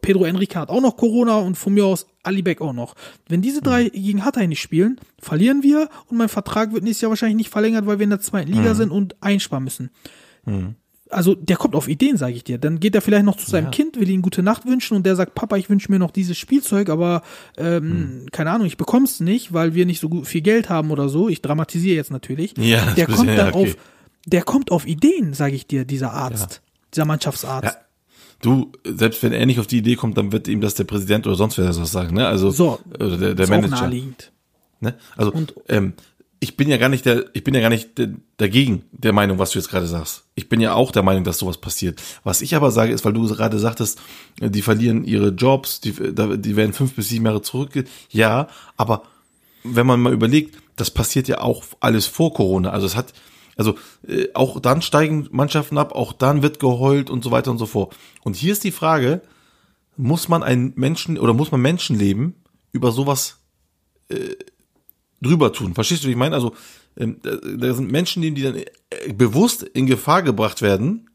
Pedro Enrique hat auch noch Corona und von mir aus Alibek auch noch. Wenn diese drei gegen Hatay nicht spielen, verlieren wir und mein Vertrag wird nächstes Jahr wahrscheinlich nicht verlängert, weil wir in der zweiten Liga sind und einsparen müssen. Also der kommt auf Ideen, sage ich dir. Dann geht er vielleicht noch zu seinem Kind, will ihm gute Nacht wünschen und der sagt, Papa, ich wünsche mir noch dieses Spielzeug, aber ähm, keine Ahnung, ich bekomm's nicht, weil wir nicht so viel Geld haben oder so. Ich dramatisiere jetzt natürlich. Ja, der bisschen- kommt ja, dann okay. auf, der kommt auf Ideen, sage ich dir, dieser Arzt, dieser Mannschaftsarzt. Ja. Du, selbst wenn er nicht auf die Idee kommt, dann wird ihm das der Präsident oder sonst wer das was sagen, ne? Also So, oder der, der Manager. Ne? Also Und- ähm, ich bin ja gar nicht der, ich bin ja gar nicht der, dagegen der Meinung, was du jetzt gerade sagst. Ich bin ja auch der Meinung, dass sowas passiert. Was ich aber sage, ist, weil du gerade sagtest, äh, die verlieren ihre Jobs, die, die werden fünf bis sieben Jahre zurück. Ja, aber wenn man mal überlegt, das passiert ja auch alles vor Corona. Also es hat, also äh, auch dann steigen Mannschaften ab, auch dann wird geheult und so weiter und so fort. Und hier ist die Frage, muss man einen Menschen oder muss man Menschenleben über sowas drüber tun. Verstehst du, wie ich meine? Also ähm, da, da sind Menschen, die dann äh, bewusst in Gefahr gebracht werden.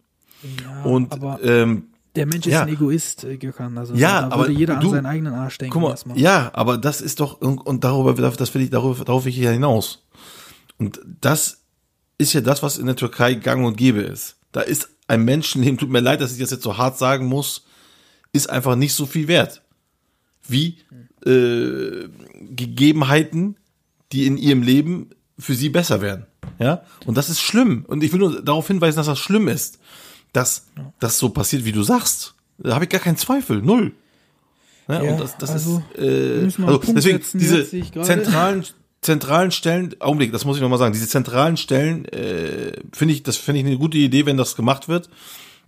und aber- ähm, Der Mensch ist Ja. ein Egoist, äh, Gökhan. Also Ja, da aber würde jeder du- an seinen eigenen Arsch denken. guck mal, erstmal. ja, aber das ist doch und, und darüber, das will ich darüber, darauf will ich ja hinaus. Und das ist ja das, was in der Türkei gang und gäbe ist. Da ist ein Menschenleben, <laughs> tut mir leid, dass ich das jetzt so hart sagen muss, ist einfach nicht so viel wert. Wie äh, Gegebenheiten, die in ihrem Leben für sie besser werden. Ja? Und das ist schlimm. Und ich will nur darauf hinweisen, dass das schlimm ist. Dass das so passiert, wie du sagst. Da habe ich gar keinen Zweifel. Null. Ja, Ja, und das, das also, ist äh, also deswegen diese zentralen zentralen Stellen Augenblick das muss ich noch mal sagen diese zentralen Stellen äh, finde ich das finde ich eine gute Idee wenn das gemacht wird.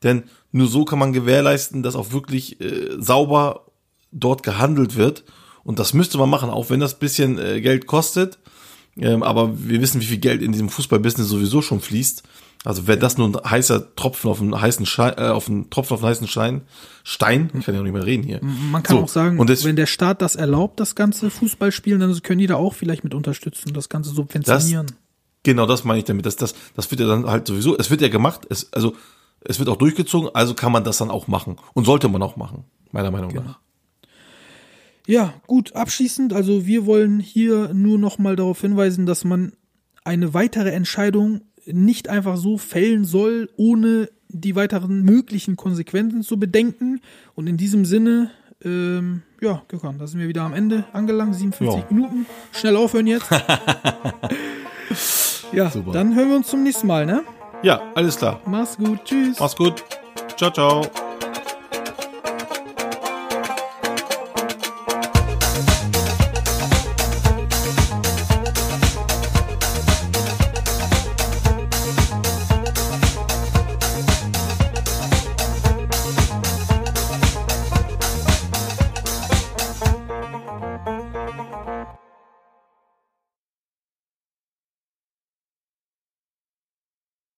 Denn nur so kann man gewährleisten dass auch wirklich äh, sauber dort gehandelt wird. Und das müsste man machen auch wenn das bisschen äh, Geld kostet. Ähm, aber wir wissen wie viel Geld in diesem Fußballbusiness sowieso schon fließt also wäre das nur ein heißer Tropfen auf einen heißen Schein, äh, auf einen Tropfen auf einen heißen Stein Stein ich kann ja noch nicht mehr reden hier Man kann So, auch sagen, das- wenn der Staat das erlaubt, das ganze Fußballspielen, dann können die da auch vielleicht mit unterstützen, das Ganze subventionieren. Genau, das meine ich damit. Das, das, das wird ja dann halt sowieso, es wird ja gemacht, es, also es wird auch durchgezogen, also kann man das dann auch machen. Und sollte man auch machen, meiner Meinung Genau. nach. Ja, gut, abschließend, also wir wollen hier nur noch mal darauf hinweisen, dass man eine weitere Entscheidung nicht einfach so fällen soll, ohne die weiteren möglichen Konsequenzen zu bedenken. Und in diesem Sinne, ähm, ja, Gökhan, da sind wir wieder am Ende angelangt, 57 Ja. Minuten. Schnell aufhören jetzt. <laughs> ja, Super. dann hören wir uns zum nächsten Mal, ne? Ja, alles klar. Mach's gut, tschüss. Mach's gut. Ciao, ciao.